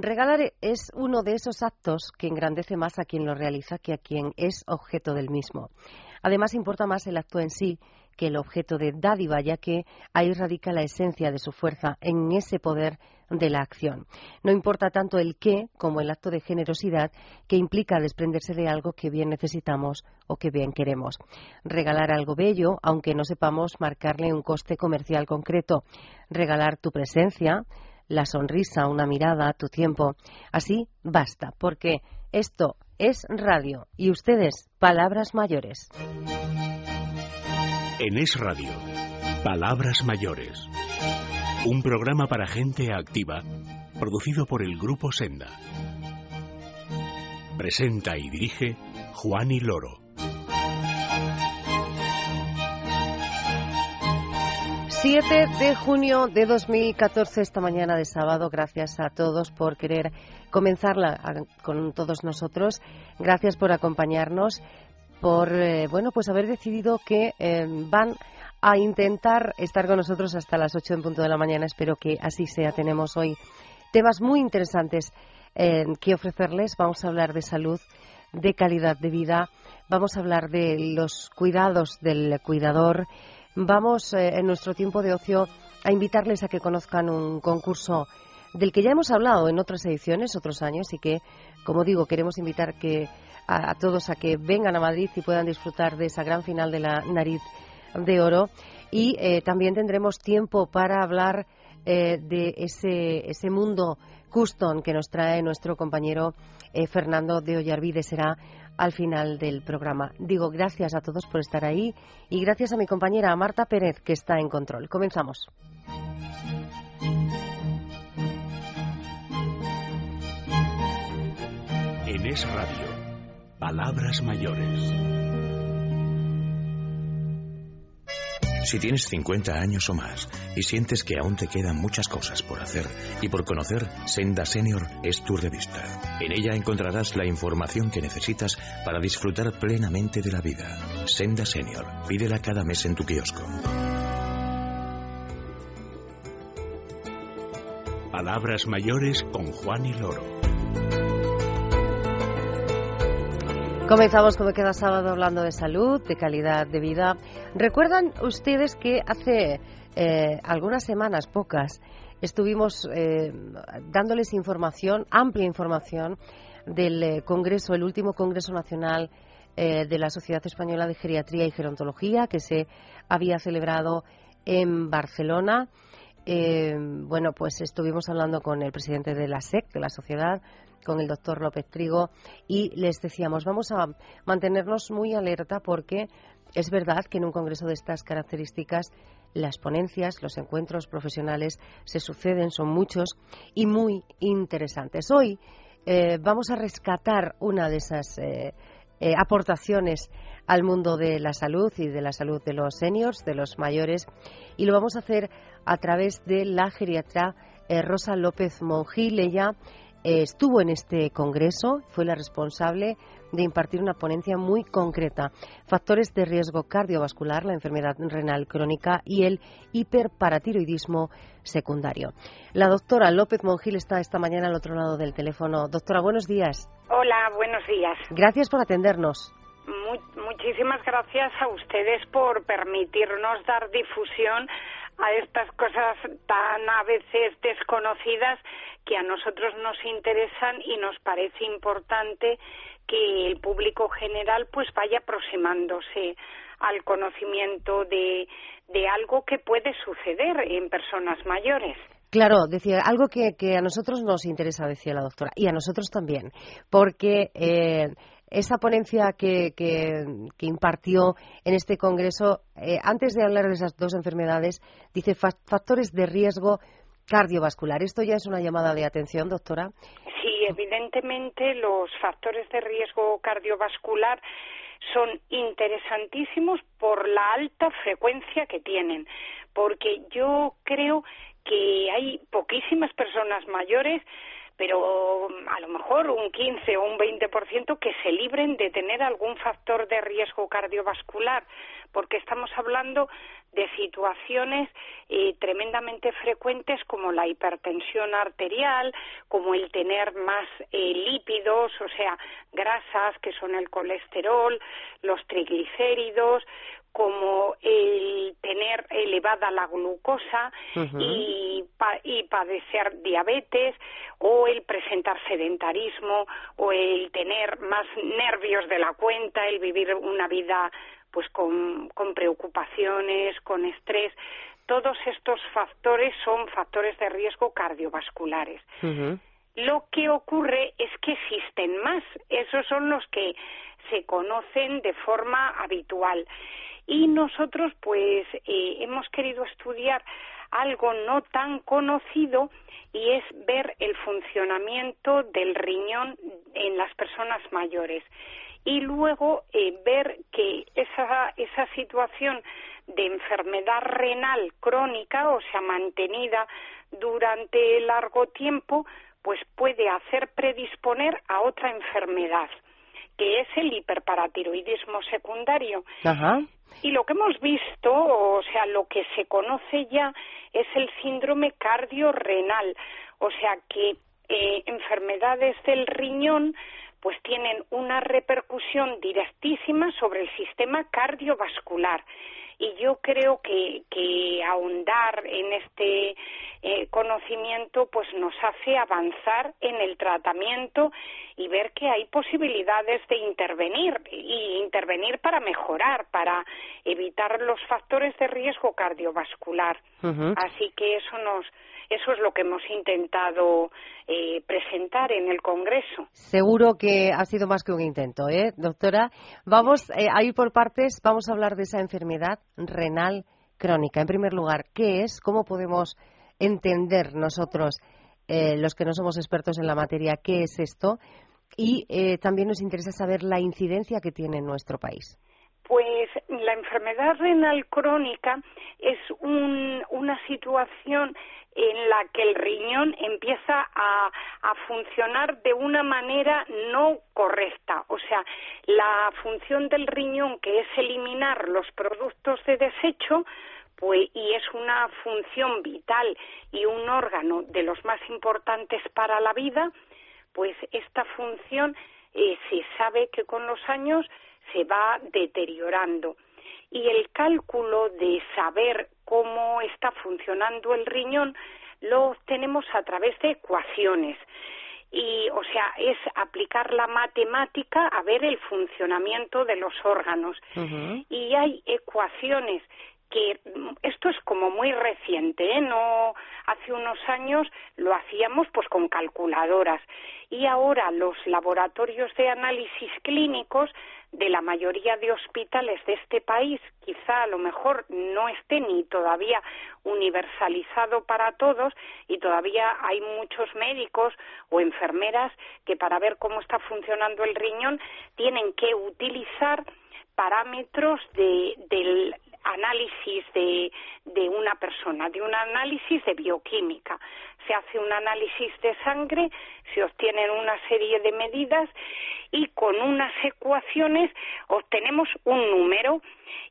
Regalar es uno de esos actos que engrandece más a quien lo realiza que a quien es objeto del mismo. Además, importa más el acto en sí que el objeto de dádiva, ya que ahí radica la esencia de su fuerza, en ese poder de la acción. No importa tanto el qué como el acto de generosidad que implica desprenderse de algo que bien necesitamos o que bien queremos. Regalar algo bello, aunque no sepamos marcarle un coste comercial concreto. Regalar tu presencia, la sonrisa, una mirada, tu tiempo. Así basta, porque esto es radio y ustedes, palabras mayores. En Es Radio, Palabras Mayores. Un programa para gente activa, producido por el Grupo Senda. Presenta y dirige Juan Loro. 7 de junio de 2014, esta mañana de sábado. Gracias a todos por querer comenzarla con todos nosotros. Gracias por acompañarnos, por eh, bueno, pues haber decidido que eh, van a intentar estar con nosotros hasta las 8 en punto de la mañana. Espero que así sea. Tenemos hoy temas muy interesantes eh, que ofrecerles. Vamos a hablar de salud, de calidad de vida. Vamos a hablar de los cuidados del cuidador vamos eh, en nuestro tiempo de ocio a invitarles a que conozcan un concurso del que ya hemos hablado en otras ediciones, otros años, y que, como digo, queremos invitar que a, todos a que vengan a Madrid y puedan disfrutar de esa gran final de la nariz de oro. Y eh, también tendremos tiempo para hablar eh, de ese, ese mundo custom que nos trae nuestro compañero Fernando de Ollarvide. Será al final del programa. Digo gracias a todos por estar ahí y gracias a mi compañera Marta Pérez que está en control. Comenzamos. En Es Radio, Palabras Mayores. Si tienes 50 años o más y sientes que aún te quedan muchas cosas por hacer y por conocer, Senda Senior es tu revista. En ella encontrarás la información que necesitas para disfrutar plenamente de la vida. Senda Senior, pídela cada mes en tu kiosco. Palabras mayores con Juan y Loro. Comenzamos como queda sábado hablando de salud, de calidad de vida. ¿Recuerdan ustedes que hace eh, algunas semanas, pocas, estuvimos eh, dándoles información, amplia información, del eh, Congreso, el último Congreso Nacional de la Sociedad Española de Geriatría y Gerontología, que se había celebrado en Barcelona? bueno, pues estuvimos hablando con el presidente de la SEC, de la Sociedad, con el doctor López Trigo y les decíamos, vamos a mantenernos muy alerta porque es verdad que en un congreso de estas características las ponencias, los encuentros profesionales se suceden, son muchos y muy interesantes. Hoy eh, vamos a rescatar una de esas eh, eh, aportaciones al mundo de la salud y de la salud de los seniors, de los mayores, y lo vamos a hacer a través de la geriatra Rosa López Monjil. Ella eh, estuvo en este congreso, fue la responsable de impartir una ponencia muy concreta. Factores de riesgo cardiovascular, la enfermedad renal crónica y el hiperparatiroidismo secundario. La doctora López Monjil está esta mañana al otro lado del teléfono. Doctora, buenos días. Hola, buenos días. Gracias por atendernos. muchísimas gracias a ustedes por permitirnos dar difusión a estas cosas tan a veces desconocidas que a nosotros nos interesan y nos parece importante que el público general pues vaya aproximándose al conocimiento de, de algo que puede suceder en personas mayores. Claro, decía algo que, a nosotros nos interesa, decía la doctora, y a nosotros también, porque eh, esa ponencia que, que, impartió en este congreso, eh, antes de hablar de esas dos enfermedades, dice factores de riesgo cardiovascular. ¿Esto ya es una llamada de atención, doctora? Sí, evidentemente los factores de riesgo cardiovascular son interesantísimos por la alta frecuencia que tienen, porque yo creo que hay poquísimas personas mayores pero a lo mejor un 15 o un 20% que se libren de tener algún factor de riesgo cardiovascular, porque estamos hablando de situaciones eh, tremendamente frecuentes como la hipertensión arterial, como el tener más eh, lípidos, o sea, grasas que son el colesterol, los triglicéridos, como el tener elevada la glucosa y, y padecer diabetes o el presentar sedentarismo o el tener más nervios de la cuenta, el vivir una vida pues con, con preocupaciones, con estrés. Todos estos factores son factores de riesgo cardiovasculares. Lo que ocurre es que existen más. Esos son los que se conocen de forma habitual. Y nosotros, pues, eh, hemos querido estudiar algo no tan conocido y es ver el funcionamiento del riñón en las personas mayores. Y luego eh, ver que esa, esa situación de enfermedad renal crónica, o sea, mantenida durante largo tiempo, pues puede hacer predisponer a otra enfermedad, que es el hiperparatiroidismo secundario. Y lo que hemos visto, o sea, lo que se conoce ya, es el síndrome cardiorrenal, o sea, que eh, enfermedades del riñón pues tienen una repercusión directísima sobre el sistema cardiovascular. Y yo creo que, que ahondar en este eh, conocimiento pues nos hace avanzar en el tratamiento y ver que hay posibilidades de intervenir y intervenir para mejorar, para evitar los factores de riesgo cardiovascular. Así que eso nos eso es lo que hemos intentado eh, presentar en el Congreso. Seguro que ha sido más que un intento, ¿eh, doctora? Vamos eh, a ir por partes, vamos a hablar de esa enfermedad renal crónica. En primer lugar, ¿qué es? ¿Cómo podemos entender nosotros, eh, los que no somos expertos en la materia, qué es esto? Y también nos interesa saber la incidencia que tiene en nuestro país. Pues la enfermedad renal crónica es una situación en la que el riñón empieza a, funcionar de una manera no correcta. O sea, la función del riñón, que es eliminar los productos de desecho, pues, y es una función vital y un órgano de los más importantes para la vida, pues esta función eh, se sabe que con los años se va deteriorando. Y el cálculo de saber cómo está funcionando el riñón lo obtenemos a través de ecuaciones. Y, o sea, es aplicar la matemática a ver el funcionamiento de los órganos. Y hay ecuaciones que esto es como muy reciente, ¿eh? no hace unos años lo hacíamos pues con calculadoras y ahora los laboratorios de análisis clínicos de la mayoría de hospitales de este país. Quizá a lo mejor no esté ni todavía universalizado para todos y todavía hay muchos médicos o enfermeras que para ver cómo está funcionando el riñón tienen que utilizar parámetros de, del análisis de, de una persona, de un análisis de bioquímica. Se hace un análisis de sangre, se obtienen una serie de medidas y con unas ecuaciones obtenemos un número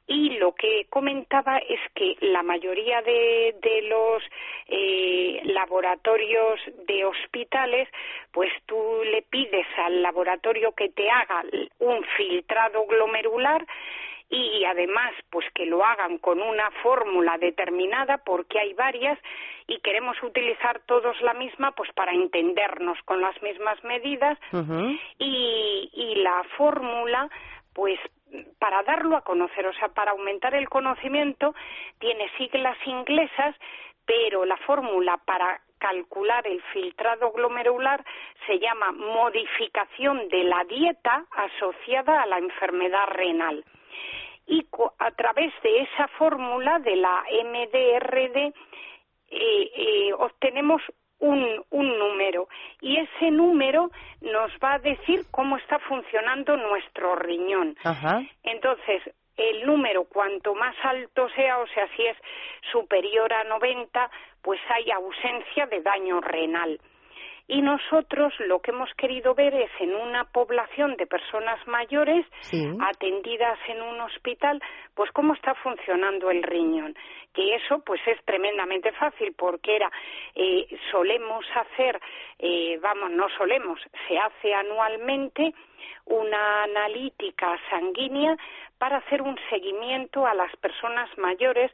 y lo que comentaba es que la mayoría de, de los eh, laboratorios de hospitales pues tú le pides al laboratorio que te haga un filtrado glomerular y además pues que lo hagan con una fórmula determinada porque hay varias y queremos utilizar todos la misma pues para entendernos con las mismas medidas. Y, y la fórmula pues para darlo a conocer, o sea, para aumentar el conocimiento, tiene siglas inglesas, pero la fórmula para calcular el filtrado glomerular se llama modificación de la dieta asociada a la enfermedad renal y a través de esa fórmula de la MDRD eh, eh, obtenemos un, un, número y ese número nos va a decir cómo está funcionando nuestro riñón. Entonces, el número cuanto más alto sea, o sea, si es superior a 90, pues hay ausencia de daño renal. Y nosotros lo que hemos querido ver es en una población de personas mayores atendidas en un hospital, pues cómo está funcionando el riñón. Que eso pues es tremendamente fácil porque era, eh, solemos hacer, eh, vamos, no solemos, se hace anualmente una analítica sanguínea para hacer un seguimiento a las personas mayores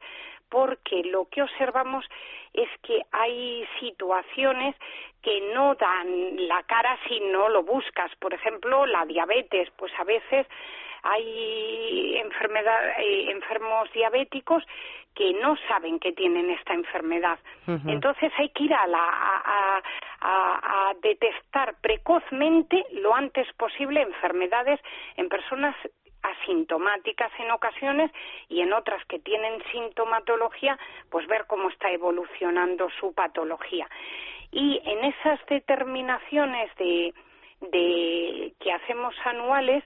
porque lo que observamos es que hay situaciones que no dan la cara si no lo buscas. Por ejemplo, la diabetes, pues a veces hay enfermedad, eh, enfermos diabéticos que no saben que tienen esta enfermedad. Entonces hay que ir a, la, a, detectar precozmente lo antes posible enfermedades en personas asintomáticas en ocasiones y en otras que tienen sintomatología, pues ver cómo está evolucionando su patología. Y en esas determinaciones de, de que hacemos anuales,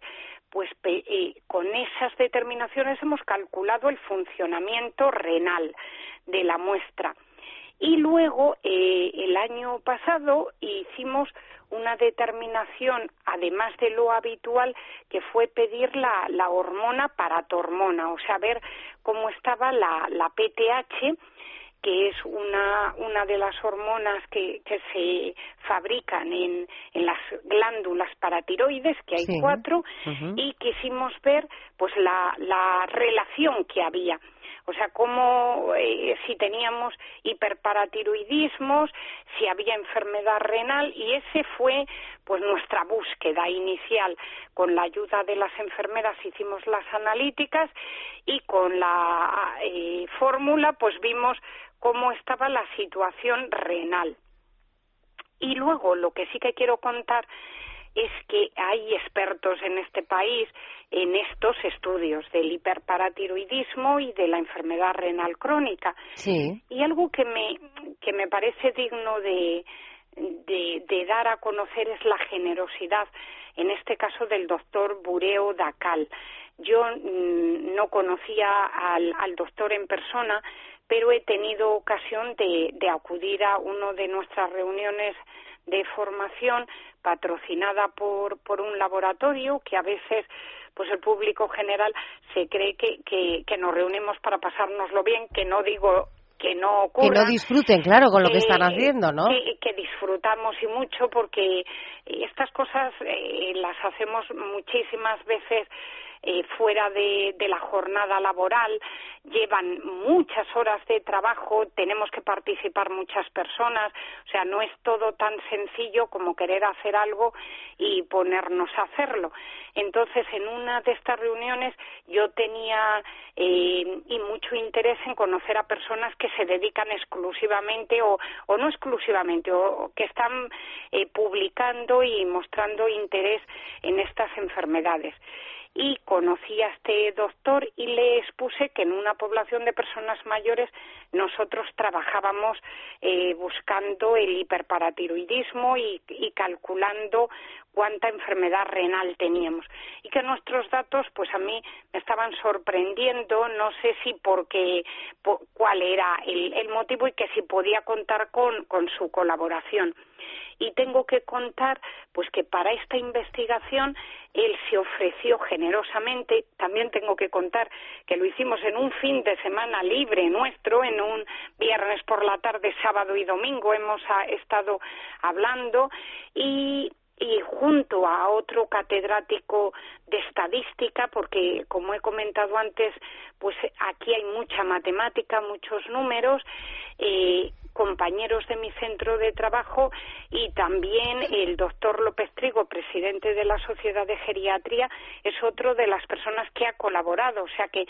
pues eh, con esas determinaciones hemos calculado el funcionamiento renal de la muestra. Y luego, eh, el año pasado, hicimos una determinación, además de lo habitual, que fue pedir la, la hormona paratormona, o sea, ver cómo estaba la, la PTH, que es una, una de las hormonas que, que se fabrican en, en las glándulas paratiroides, que hay cuatro, y quisimos ver pues la, la relación que había o sea, cómo, eh, si teníamos hiperparatiroidismos, si había enfermedad renal, y ese fue pues nuestra búsqueda inicial. Con la ayuda de las enfermeras hicimos las analíticas y con la eh, fórmula pues vimos cómo estaba la situación renal. Y luego lo que sí que quiero contar es que hay expertos en este país en estos estudios del hiperparatiroidismo y de la enfermedad renal crónica. Sí. Y algo que me, que me parece digno de, de, dar a conocer es la generosidad, en este caso del doctor Bureo Dacal. Yo mm, no conocía al, al, doctor en persona, pero he tenido ocasión de, de acudir a una de nuestras reuniones de formación patrocinada por, por un laboratorio que a veces pues el público general se cree que, que, nos reunimos para pasárnoslo bien, que no digo que no ocurra. Que no disfruten, claro, con lo que están haciendo, ¿no? Que, que, disfrutamos y mucho porque estas cosas eh, las hacemos muchísimas veces eh, fuera de, la jornada laboral, llevan muchas horas de trabajo, tenemos que participar muchas personas, o sea, no es todo tan sencillo como querer hacer algo y ponernos a hacerlo. Entonces, en una de estas reuniones yo tenía eh, y mucho interés en conocer a personas que se dedican exclusivamente o, o no exclusivamente, o, que están eh, publicando y mostrando interés en estas enfermedades y conocí a este doctor y le expuse que en una población de personas mayores nosotros trabajábamos eh, buscando el hiperparatiroidismo y, calculando cuánta enfermedad renal teníamos. Y que nuestros datos pues a mí me estaban sorprendiendo no sé si porque cuál era el, el motivo y que si podía contar con, con su colaboración. Y tengo que contar pues que para esta investigación él se ofreció generosamente. También tengo que contar que lo hicimos en un fin de semana libre nuestro en un viernes por la tarde sábado y domingo hemos ah, estado hablando y y junto a otro catedrático de estadística, porque como he comentado antes, pues aquí hay mucha matemática, muchos números, eh, compañeros de mi centro de trabajo y también el doctor López Trigo, presidente de la Sociedad de Geriatría, es otro de las personas que ha colaborado. O sea que,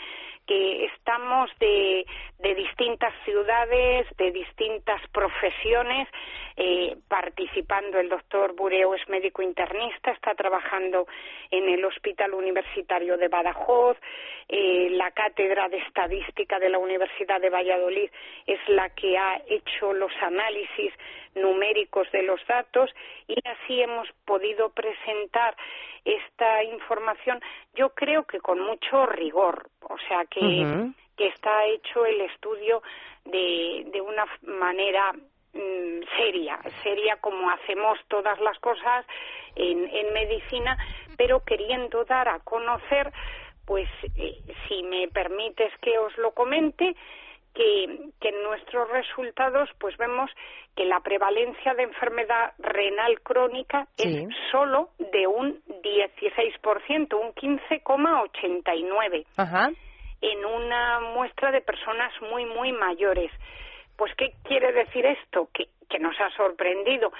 que estamos de, de distintas ciudades, de distintas profesiones, eh, participando. El doctor Bureo es médico internista, está trabajando en el Hospital Universitario de Badajoz. Eh, la cátedra de estadística de la Universidad de Valladolid es la que ha hecho los análisis numéricos de los datos y así hemos podido presentar esta información, yo creo que con mucho rigor, o sea que, que está hecho el estudio de, de una manera mm, seria, seria como hacemos todas las cosas en, en medicina, pero queriendo dar a conocer, pues eh, si me permites que os lo comente, que, que, en nuestros resultados pues vemos que la prevalencia de enfermedad renal crónica es solo de un 16%, un 15,89 en una muestra de personas muy, muy mayores. Pues, ¿qué quiere decir esto? Que, que nos ha sorprendido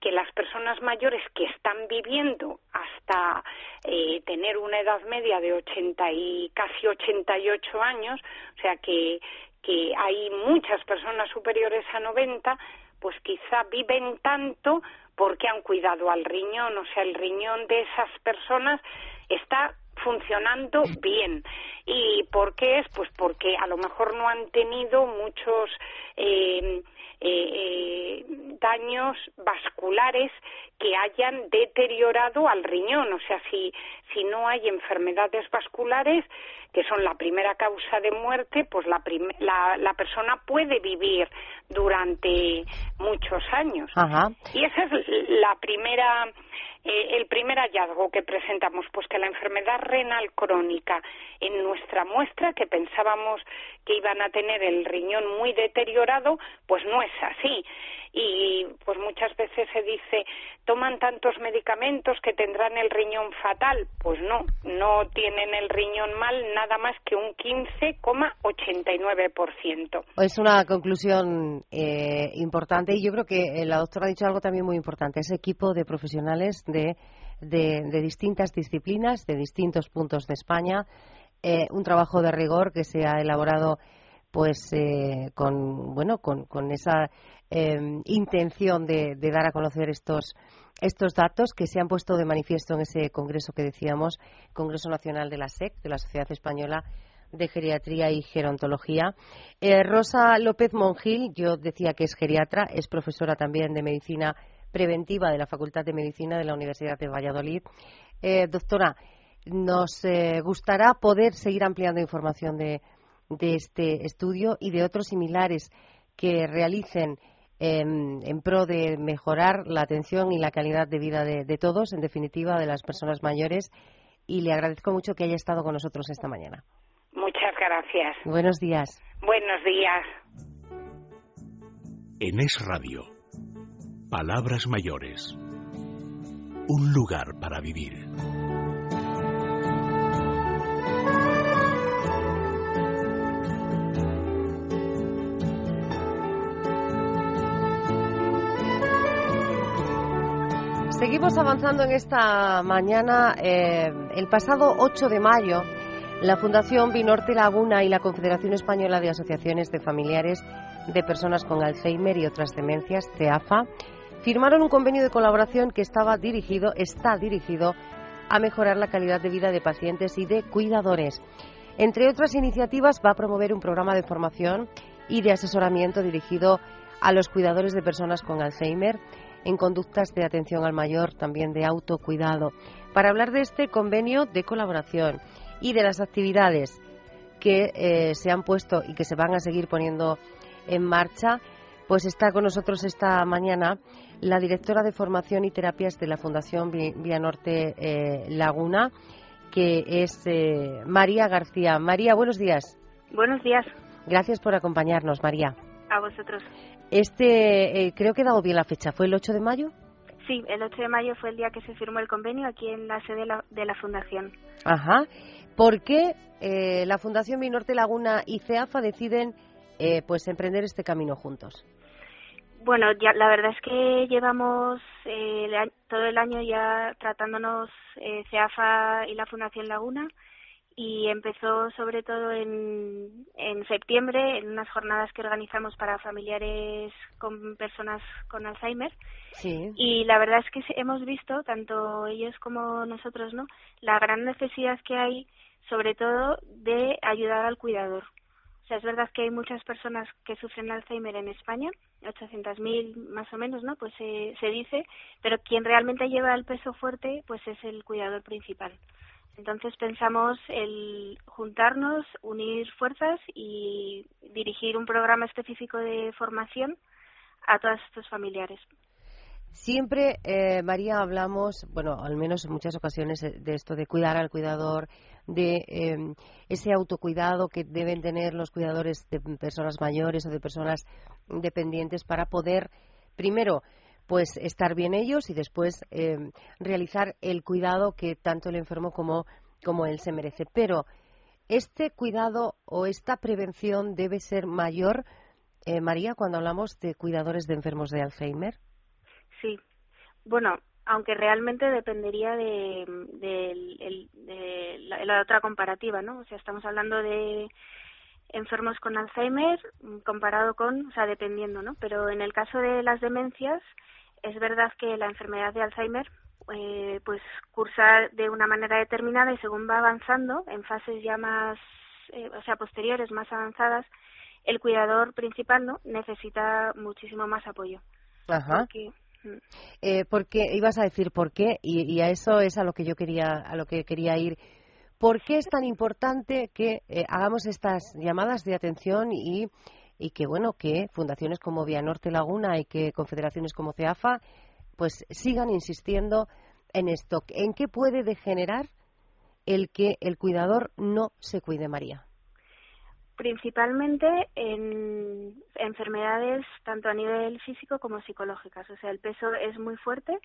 que las personas mayores que están viviendo hasta eh, tener una edad media de 80 y casi 88 años, o sea que, que hay muchas personas superiores a 90, pues quizá viven tanto porque han cuidado al riñón, o sea, el riñón de esas personas está funcionando bien. ¿Y por qué es? Pues porque a lo mejor no han tenido muchos eh, eh, daños vasculares que hayan deteriorado al riñón. O sea, si, si no hay enfermedades vasculares, que son la primera causa de muerte, pues la, la, la persona puede vivir durante muchos años. Y esa es la primera eh, el primer hallazgo que presentamos, pues que la enfermedad renal crónica en nuestra muestra, que pensábamos que iban a tener el riñón muy deteriorado, pues no es así. Y pues muchas veces se dice, toman tantos medicamentos que tendrán el riñón fatal. Pues no, no tienen el riñón mal nada más que un 15,89%. Es una conclusión eh, importante y yo creo que la doctora ha dicho algo también muy importante. Ese equipo de profesionales de, de, distintas disciplinas, de distintos puntos de España, eh, un trabajo de rigor que se ha elaborado pues eh, con bueno con, con esa em, intención de, dar a conocer estos estos datos que se han puesto de manifiesto en ese congreso que decíamos Congreso Nacional de la SEC de la Sociedad Española de Geriatría y Gerontología. Eh, Rosa López Mongil, yo decía que es geriatra, es profesora también de Medicina Preventiva de la Facultad de Medicina de la Universidad de Valladolid. Eh, doctora, nos gustará poder seguir ampliando información de, de este estudio y de otros similares que realicen en, pro de mejorar la atención y la calidad de vida de, todos, en definitiva de las personas mayores. Y le agradezco mucho que haya estado con nosotros esta mañana. Muchas gracias. Buenos días. Buenos días. En Es Radio, Palabras Mayores. Un lugar para vivir. Seguimos avanzando en esta mañana. Eh, el pasado 8 de mayo, la Fundación Binorte Laguna y la Confederación Española de Asociaciones de Familiares de Personas con Alzheimer y otras demencias, CEAFA, firmaron un convenio de colaboración que estaba dirigido, está dirigido a mejorar la calidad de vida de pacientes y de cuidadores. Entre otras iniciativas, va a promover un programa de formación y de asesoramiento dirigido a los cuidadores de personas con Alzheimer en conductas de atención al mayor, también de autocuidado. Para hablar de este convenio de colaboración y de las actividades que eh, se han puesto y que se van a seguir poniendo en marcha, pues está con nosotros esta mañana la directora de formación y terapias de la Fundación Vía Norte eh, Laguna, que es eh, María García. María, buenos días. Buenos días. Gracias por acompañarnos, María. A vosotros. Este, eh, creo que he dado bien la fecha, ¿fue el 8 de mayo? Sí, el 8 de mayo fue el día que se firmó el convenio aquí en la sede de la, Fundación. Ajá. ¿Por qué eh, la Fundación Minorte Laguna y CEAFA deciden eh, pues emprender este camino juntos? Bueno, ya, la verdad es que llevamos todo el año ya tratándonos CEAFA y la Fundación Laguna y empezó sobre todo en, en septiembre en unas jornadas que organizamos para familiares con personas con Alzheimer. Sí. y la verdad es que hemos visto tanto ellos como nosotros no la gran necesidad que hay sobre todo de ayudar al cuidador. O sea es verdad que hay muchas personas que sufren Alzheimer en España 800.000 más o menos no pues se dice pero quien realmente lleva el peso fuerte pues es el cuidador principal entonces pensamos el juntarnos, unir fuerzas y dirigir un programa específico de formación a todos estos familiares. Siempre, eh, María, hablamos, bueno, al menos en muchas ocasiones, eh, de esto de cuidar al cuidador, de em, ese autocuidado que deben tener los cuidadores de personas mayores o de personas dependientes para poder, primero, pues estar bien ellos y después em, realizar el cuidado que tanto el enfermo como, como él se merece. Pero este cuidado o esta prevención debe ser mayor, eh, María, cuando hablamos de cuidadores de enfermos de Alzheimer. Sí. Bueno, aunque realmente dependería de, de, la, otra comparativa, ¿no? O sea, estamos hablando de enfermos con Alzheimer comparado con, o sea, dependiendo, ¿no? Pero en el caso de las demencias, es verdad que la enfermedad de Alzheimer eh, pues cursa de una manera determinada y según va avanzando en fases ya más, eh, o sea, posteriores, más avanzadas, el cuidador principal no necesita muchísimo más apoyo. Ajá. Eh, porque ibas a decir por qué y, a eso es a lo que yo quería a lo que quería ir. ¿Por qué es tan importante que eh, hagamos estas llamadas de atención y, y que bueno que fundaciones como Vía Norte Laguna y que confederaciones como CEAFA pues sigan insistiendo en esto? ¿En qué puede degenerar el que el cuidador no se cuide, María? principalmente en enfermedades tanto a nivel físico como psicológicas. O sea, el peso es muy fuerte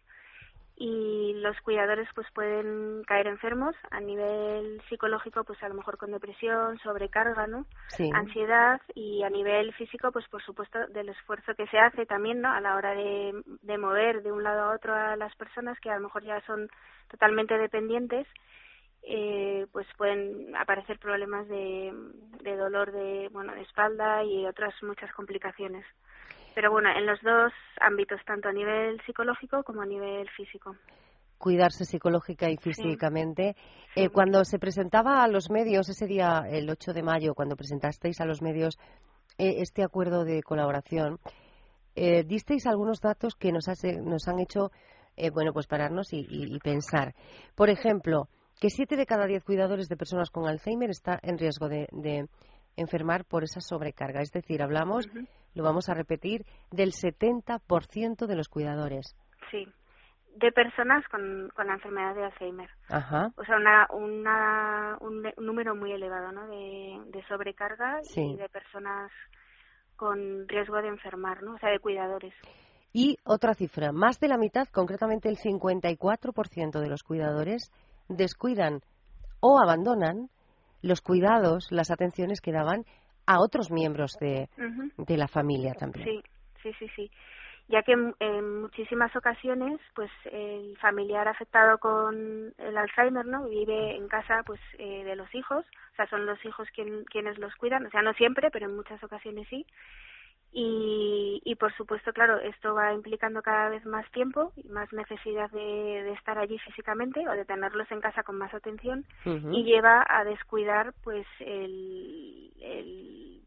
y los cuidadores pues pueden caer enfermos. A nivel psicológico pues a lo mejor con depresión sobrecarga no ansiedad y a nivel físico pues por supuesto del esfuerzo que se hace también no a la hora de, de mover de un lado a otro a las personas que a lo mejor ya son totalmente dependientes eh, pues pueden aparecer problemas de, de dolor de bueno de espalda y otras muchas complicaciones pero bueno en los dos ámbitos tanto a nivel psicológico como a nivel físico cuidarse psicológica y físicamente. Eh, cuando se presentaba a los medios ese día, el 8 de mayo, cuando presentasteis a los medios eh, este acuerdo de colaboración, eh, disteis algunos datos que nos, nos han hecho, eh, bueno, pues pararnos y, y, pensar. Por ejemplo, que siete de cada diez cuidadores de personas con Alzheimer está en riesgo de, enfermar por esa sobrecarga. Es decir, hablamos, lo vamos a repetir, del 70% de los cuidadores. Sí, de personas con, con la enfermedad de Alzheimer. Ajá. O sea, una, una, un, número muy elevado ¿no? de, de sobrecarga y de personas con riesgo de enfermar, ¿no? o sea, de cuidadores. Y otra cifra, más de la mitad, concretamente el 54% de los cuidadores, descuidan o abandonan los cuidados, las atenciones que daban a otros miembros de, de la familia también. Sí, sí, sí, sí. Ya que en, muchísimas ocasiones, pues el familiar afectado con el Alzheimer, ¿no? Vive en casa, pues, eh, de los hijos. O sea, son los hijos quien, quienes los cuidan. O sea, no siempre, pero en muchas ocasiones sí. Y, y por supuesto, claro, esto va implicando cada vez más tiempo y más necesidad de, estar allí físicamente o de tenerlos en casa con más atención y lleva a descuidar pues el, el,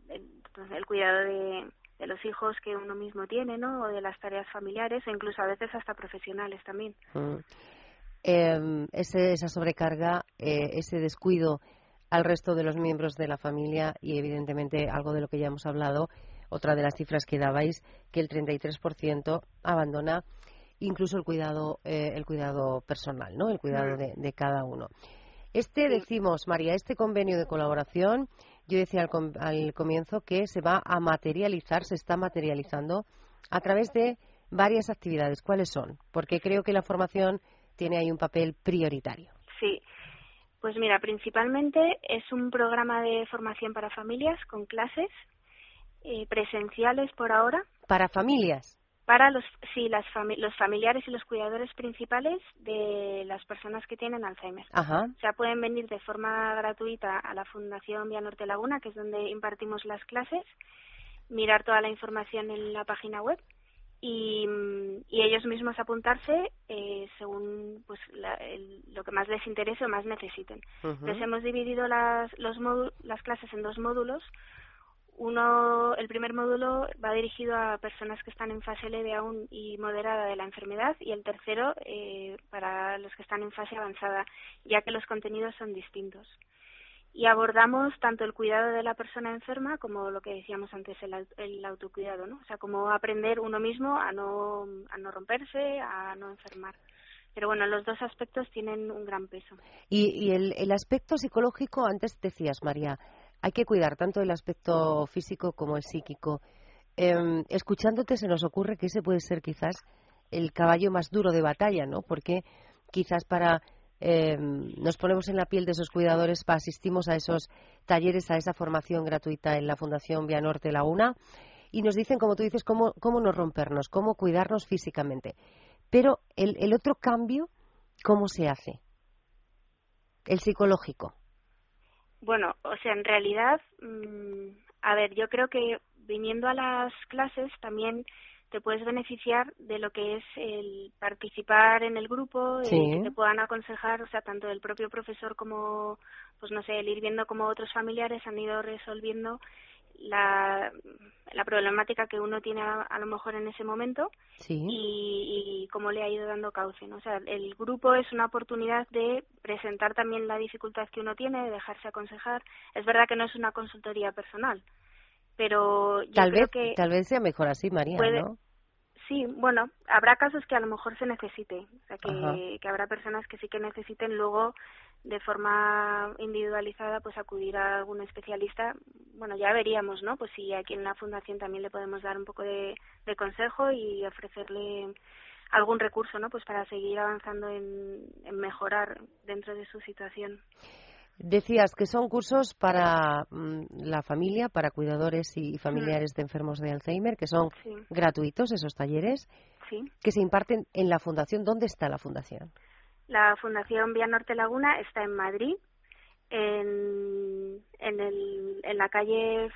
pues, cuidado de, de los hijos que uno mismo tiene, ¿no? O de las tareas familiares o incluso a veces hasta profesionales también. eh, esa sobrecarga, eh, ese descuido al resto de los miembros de la familia y evidentemente algo de lo que ya hemos hablado otra de las cifras que dabais, que el 33% abandona incluso el cuidado, eh, el cuidado personal, ¿no? El cuidado de, cada uno. Este, decimos, María, este convenio de colaboración, yo decía al, comienzo que se va a materializar, se está materializando a través de varias actividades. ¿Cuáles son? Porque creo que la formación tiene ahí un papel prioritario. Sí. Pues mira, principalmente es un programa de formación para familias con clases eh, presenciales por ahora. ¿Para familias? Para los, sí, las los familiares y los cuidadores principales de las personas que tienen Alzheimer. Ajá. O sea, pueden venir de forma gratuita a la Fundación Vía Norte Laguna, que es donde impartimos las clases, mirar toda la información en la página web y, y ellos mismos apuntarse eh, según pues lo que más les interese o más necesiten. Entonces hemos dividido las, los las clases en dos módulos uno, el primer módulo va dirigido a personas que están en fase leve aún y moderada de la enfermedad y el tercero eh, para los que están en fase avanzada, ya que los contenidos son distintos. y abordamos tanto el cuidado de la persona enferma como lo que decíamos antes, el, autocuidado, ¿no? O sea, como aprender uno mismo a no, a no romperse, a no enfermar. Pero bueno, los dos aspectos tienen un gran peso. Y, y el, el aspecto psicológico, antes decías, María, hay que cuidar tanto el aspecto físico como el psíquico. Em, escuchándote se nos ocurre que ese puede ser quizás el caballo más duro de batalla, ¿no? Porque quizás para eh, nos ponemos en la piel de esos cuidadores, asistimos a esos talleres, a esa formación gratuita en la Fundación Vía Norte Laguna y nos dicen, como tú dices, cómo, cómo no rompernos, cómo cuidarnos físicamente. Pero el, el otro cambio, ¿cómo se hace? El psicológico. Bueno, o sea, en realidad, mm, a ver, yo creo que viniendo a las clases también te puedes beneficiar de lo que es el participar en el grupo, y que te puedan aconsejar, o sea, tanto el propio profesor como, pues no sé, el ir viendo cómo otros familiares han ido resolviendo la, la problemática que uno tiene a, lo mejor en ese momento y, y, cómo le ha ido dando cauce. ¿no? O sea, el grupo es una oportunidad de presentar también la dificultad que uno tiene, de dejarse aconsejar. Es verdad que no es una consultoría personal, pero tal vez que tal vez sea mejor así María ¿no? sí bueno habrá casos que a lo mejor se necesite o sea que, que habrá personas que sí que necesiten luego de forma individualizada pues acudir a algún especialista. Bueno ya veríamos no pues si aquí en la fundación también le podemos dar un poco de, de consejo y ofrecerle algún recurso no pues para seguir avanzando en, en mejorar dentro de su situación. Decías que son cursos para mm, la familia, para cuidadores y familiares de enfermos de Alzheimer, que son gratuitos esos talleres, que se imparten en la fundación. ¿Dónde está la fundación? La Fundación Vía Norte Laguna está en Madrid, en, en, el, en la calle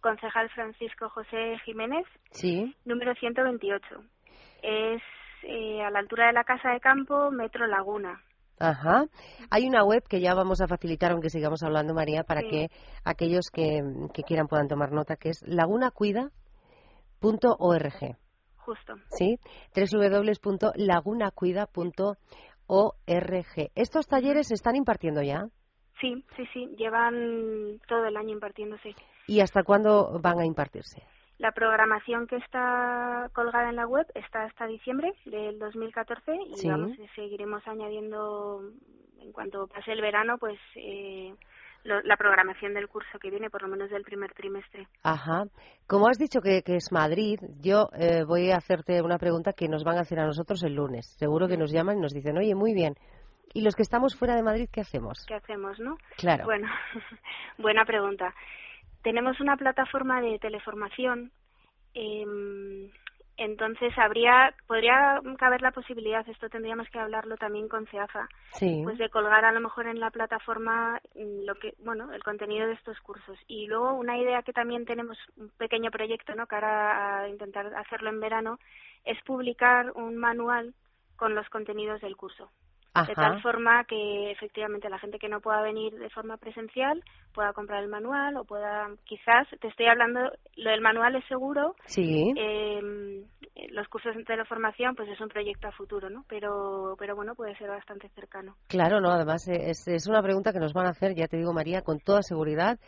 Concejal Francisco José Jiménez, sí. número 128. Es eh, a la altura de la Casa de Campo, Metro Laguna. Ajá. Hay una web que ya vamos a facilitar, aunque sigamos hablando, María, para que aquellos que, quieran puedan tomar nota, que es lagunacuida.org. Justo. Sí, www.lagunacuida.org. ¿Estos talleres se están impartiendo ya? Sí, sí, sí, llevan todo el año impartiéndose. ¿Y hasta cuándo van a impartirse? La programación que está colgada en la web está hasta diciembre del 2014 y vamos, seguiremos añadiendo en cuanto pase el verano, pues eh, la programación del curso que viene, por lo menos del primer trimestre. Ajá. Como has dicho que, es Madrid, yo eh, voy a hacerte una pregunta que nos van a hacer a nosotros el lunes. Seguro que nos llaman y nos dicen, oye, muy bien. ¿Y los que estamos fuera de Madrid, qué hacemos? ¿Qué hacemos, no? Claro. Bueno, buena pregunta. Tenemos una plataforma de teleformación. Eh, entonces habría, podría caber la posibilidad, esto tendríamos que hablarlo también con CEAFA, pues de colgar a lo mejor en la plataforma mm, lo que, bueno, el contenido de estos cursos. Y luego una idea que también tenemos, un pequeño proyecto, ¿no? Cara a intentar hacerlo en verano, es publicar un manual con los contenidos del curso de tal forma que efectivamente la gente que no pueda venir de forma presencial pueda comprar el manual o pueda, quizás, te estoy hablando, lo del manual es seguro, sí. Eh, los cursos de teleformación pues es un proyecto a futuro, ¿no? Pero, pero bueno, puede ser bastante cercano. Claro, no, además es, es una pregunta que nos van a hacer, ya te digo María, con toda seguridad,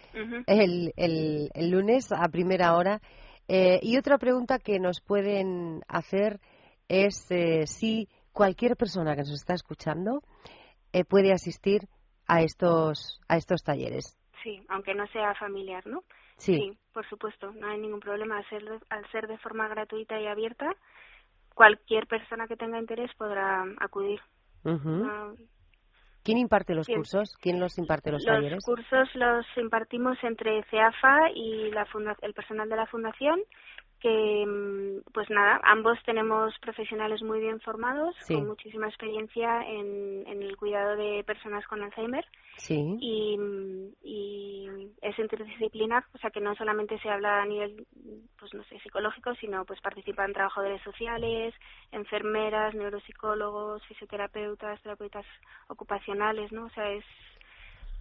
el, el, el, lunes a primera hora. Eh, y otra pregunta que nos pueden hacer es eh, si cualquier persona que nos está escuchando eh, puede asistir a estos, a estos talleres. Sí, aunque no sea familiar, ¿no? Sí. por supuesto, no hay ningún problema. Al ser, de, al ser de forma gratuita y abierta, cualquier persona que tenga interés podrá acudir. ¿Quién imparte los cursos? ¿Quién los imparte los, talleres? Los cursos los impartimos entre CEAFA y la el personal de la fundación que mm, pues nada, ambos tenemos profesionales muy bien formados, con muchísima experiencia en, en, el cuidado de personas con Alzheimer sí. y, y, es interdisciplinar, o sea que no solamente se habla a nivel pues no sé psicológico, sino pues participan trabajadores sociales, enfermeras, neuropsicólogos, fisioterapeutas, terapeutas ocupacionales, ¿no? O sea, es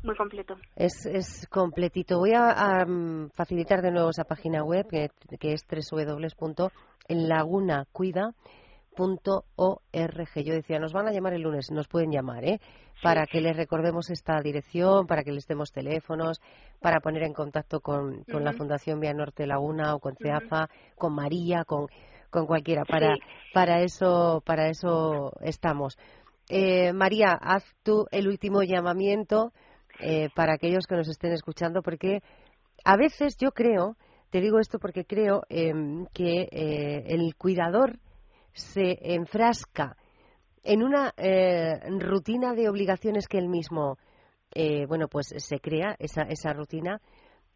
muy completo. Es, es completito. Voy a, mm, facilitar de nuevo esa página web que, que es www.lagunacuida.org. Yo decía, nos van a llamar el lunes, nos pueden llamar, ¿eh? Para que les recordemos esta dirección, para que les demos teléfonos, para poner en contacto con, la Fundación Vía Norte Laguna o con CEAFA, con María, con, con cualquiera. Para, para, eso, para eso estamos. Eh, María, haz tú el último llamamiento eh, para aquellos que nos estén escuchando, porque a veces yo creo, te digo esto porque creo em, que eh, el cuidador se enfrasca en una rutina de obligaciones que él mismo, bueno, pues se crea, esa, esa rutina,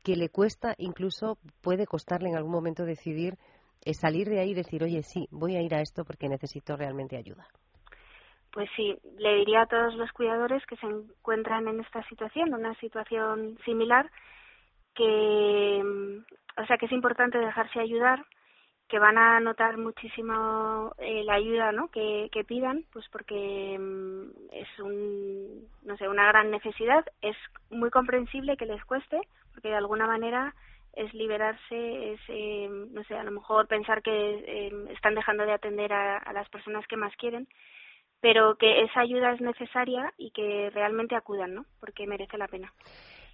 que le cuesta, incluso puede costarle en algún momento decidir salir de ahí y decir, oye, sí, voy a ir a esto porque necesito realmente ayuda. Pues sí, le diría a todos los cuidadores que se encuentran en esta situación, una situación similar, que, o sea, que es importante dejarse ayudar, que van a notar muchísimo eh, la ayuda, ¿no? Que, pidan, pues porque mm, es un, no sé, una gran necesidad. Es muy comprensible que les cueste, porque de alguna manera es liberarse, es, eh, no sé, a lo mejor pensar que eh, están dejando de atender a las personas que más quieren pero que esa ayuda es necesaria y que realmente acudan, ¿no? Porque merece la pena.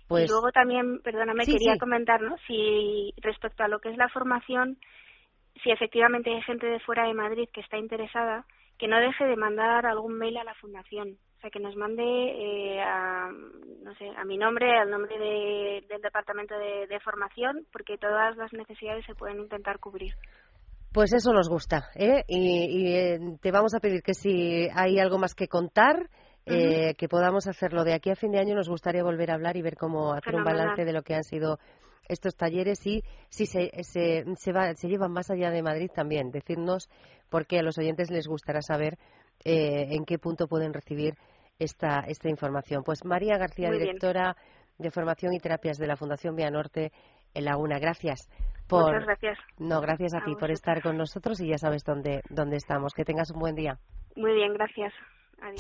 Pues... Y luego también, perdóname, quería comentar, ¿no? Si respecto a lo que es la formación, si efectivamente hay gente de fuera de Madrid que está interesada, que no deje de mandar algún mail a la fundación, o sea, que nos mande eh, a, no sé, a mi nombre, al nombre del departamento de formación, porque todas las necesidades se pueden intentar cubrir. Pues eso nos gusta, ¿eh? Y, eh, te vamos a pedir que si hay algo más que contar, eh, que podamos hacerlo. De aquí a fin de año nos gustaría volver a hablar y ver cómo hacer un balance de lo que han sido estos talleres y si se, se, se, va, se llevan más allá de Madrid también. Decirnos, porque a los oyentes les gustará saber eh, en qué punto pueden recibir esta, esta información. Pues María García, directora de Formación y Terapias de la Fundación Vía Norte en Laguna. Gracias. Muchas gracias. No, gracias a, ti por estar con nosotros y ya sabes dónde, dónde estamos. Que tengas un buen día. Muy bien, gracias.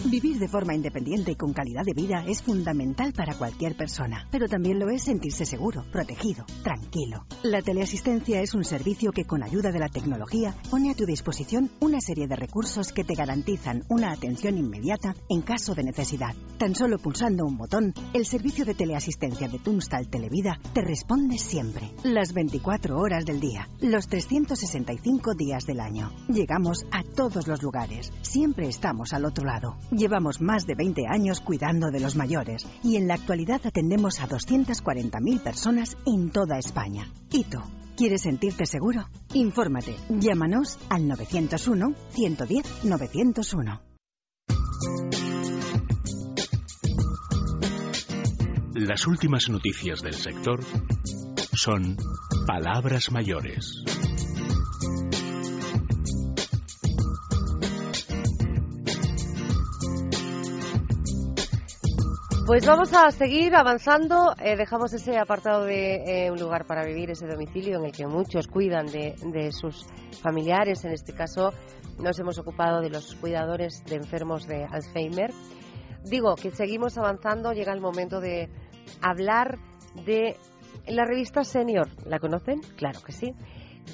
Vivir de forma independiente y con calidad de vida es fundamental para cualquier persona, pero también lo es sentirse seguro, protegido, tranquilo. La teleasistencia es un servicio que con ayuda de la tecnología pone a tu disposición una serie de recursos que te garantizan una atención inmediata en caso de necesidad. Tan solo pulsando un botón, el servicio de teleasistencia de Tunstal Televida te responde siempre, las 24 horas del día, los 365 días del año. Llegamos a todos los lugares, siempre estamos al otro lado. Llevamos más de 20 años cuidando de los mayores y en la actualidad atendemos a 240.000 personas en toda España. ¿Y tú? ¿Quieres sentirte seguro? Infórmate. Llámanos al 901-110-901. Las últimas noticias del sector son palabras mayores. Pues vamos a seguir avanzando. Eh, dejamos ese apartado de eh, un lugar para vivir, ese domicilio en el que muchos cuidan de, de, sus familiares. En este caso, nos hemos ocupado de los cuidadores de enfermos de Alzheimer. Digo que seguimos avanzando. Llega el momento de hablar de la revista Senior. ¿La conocen? Claro que sí.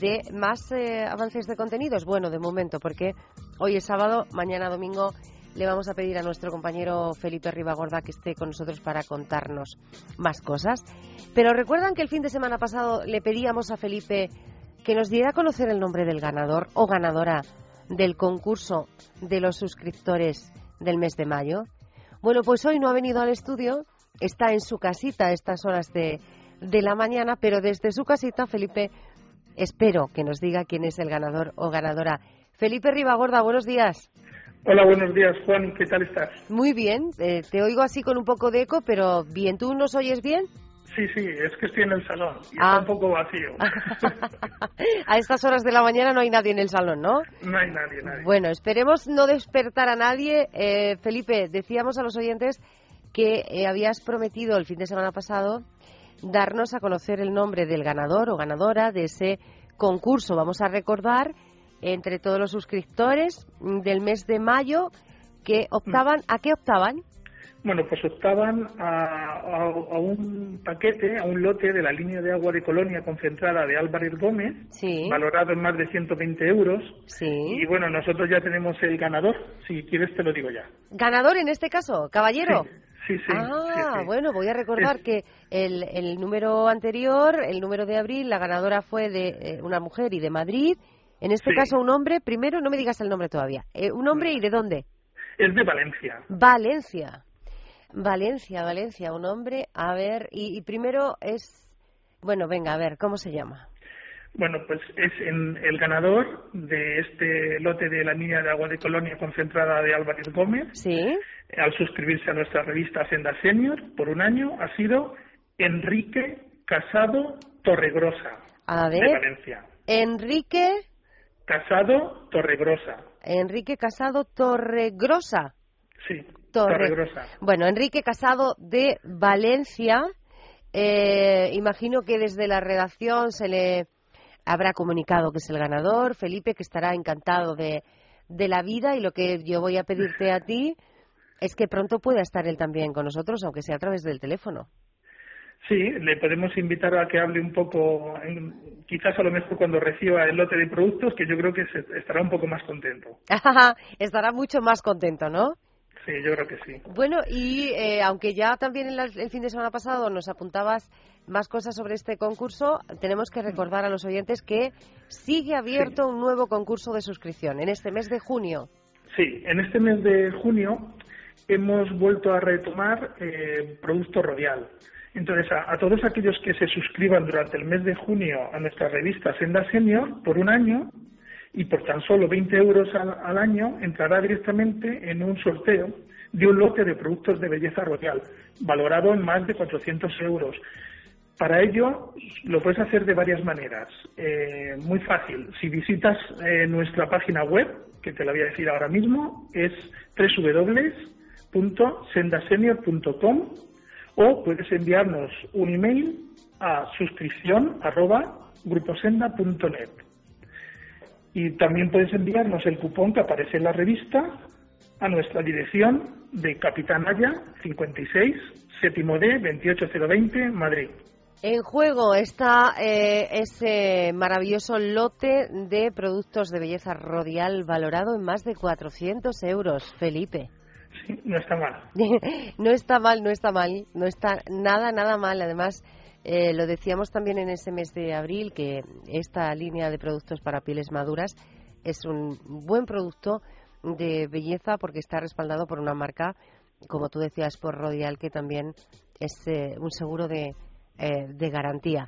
De más eh, avances de contenidos. Bueno, de momento, porque hoy es sábado, mañana domingo le vamos a pedir a nuestro compañero Felipe Ribagorda que esté con nosotros para contarnos más cosas. Pero recuerdan que el fin de semana pasado le pedíamos a Felipe que nos diera a conocer el nombre del ganador o ganadora del concurso de los suscriptores del mes de mayo. Bueno, pues hoy no ha venido al estudio, está en su casita a estas horas de, de la mañana, pero desde su casita, Felipe, espero que nos diga quién es el ganador o ganadora. Felipe Ribagorda, buenos días. Hola, buenos días, Juan. ¿Qué tal estás? Muy bien. Eh, te oigo así con un poco de eco, pero bien. ¿Tú nos oyes bien? Sí, sí, es que estoy en el salón y está ah. un poco vacío. a estas horas de la mañana no hay nadie en el salón, ¿no? No hay nadie, nadie. Bueno, esperemos no despertar a nadie. Eh, Felipe, decíamos a los oyentes que eh, habías prometido el fin de semana pasado darnos a conocer el nombre del ganador o ganadora de ese concurso. Vamos a recordar entre todos los suscriptores del mes de mayo que optaban, ¿a qué optaban? Bueno, pues optaban a, un paquete, a un lote de la línea de agua de colonia concentrada de Álvarez Gómez, valorado en más de 120 euros. Sí. Y bueno, nosotros ya tenemos el ganador. Si quieres, te lo digo ya. ¿Ganador en este caso? ¿Caballero? Sí, sí. ah, bueno, voy a recordar que el, el, número anterior, el número de abril, la ganadora fue de eh, una mujer y de Madrid. En este caso, un hombre, primero, no me digas el nombre todavía. Eh, ¿Un hombre y de dónde? Es de Valencia. Valencia. Valencia, Valencia, un hombre. A ver, y, primero es. Bueno, venga, a ver, ¿cómo se llama? Bueno, pues es el ganador de este lote de la línea de agua de colonia concentrada de Álvarez Gómez. Sí. Al suscribirse a nuestra revista Senda Senior por un año ha sido Enrique Casado Torregrosa. A ver. De Valencia. Enrique. Casado Torregrosa. Enrique Casado Torregrosa. Sí. Torre. Bueno, Enrique Casado de Valencia. Eh, imagino que desde la redacción se le habrá comunicado que es el ganador. Felipe, que estará encantado de, de la vida. Y lo que yo voy a pedirte a ti es que pronto pueda estar él también con nosotros, aunque sea a través del teléfono. Sí, le podemos invitar a que hable un poco, quizás a lo mejor cuando reciba el lote de productos, que yo creo que estará un poco más contento. estará mucho más contento, ¿no? Sí, yo creo que sí. Bueno, y eh, aunque ya también el, fin de semana pasado nos apuntabas más cosas sobre este concurso, tenemos que recordar a los oyentes que sigue abierto un nuevo concurso de suscripción en este mes de junio. Sí, en este mes de junio hemos vuelto a retomar eh, Producto Rodial. Entonces, a, todos aquellos que se suscriban durante el mes de junio a nuestra revista Senda Senior por un año, y por tan solo 20 euros al, año entrará directamente en un sorteo de un lote de productos de belleza royal, valorado en más de 400 euros. Para ello lo puedes hacer de varias maneras. Eh, muy fácil. Si visitas eh, nuestra página web, que te la voy a decir ahora mismo, es www.sendasenior.com o puedes enviarnos un email a suscripción y también puedes enviarnos el cupón que aparece en la revista a nuestra dirección de Capitán Haya 56, séptimo D, 28020, Madrid. En juego está eh, ese maravilloso lote de productos de belleza rodial valorado en más de 400 euros, Felipe. No está mal. no está mal, no está mal, no está nada, nada mal. Además, eh, lo decíamos también en ese mes de abril que esta línea de productos para pieles maduras es un buen producto de belleza porque está respaldado por una marca, como tú decías, por Rodial, que también es eh, un seguro de, eh, de garantía.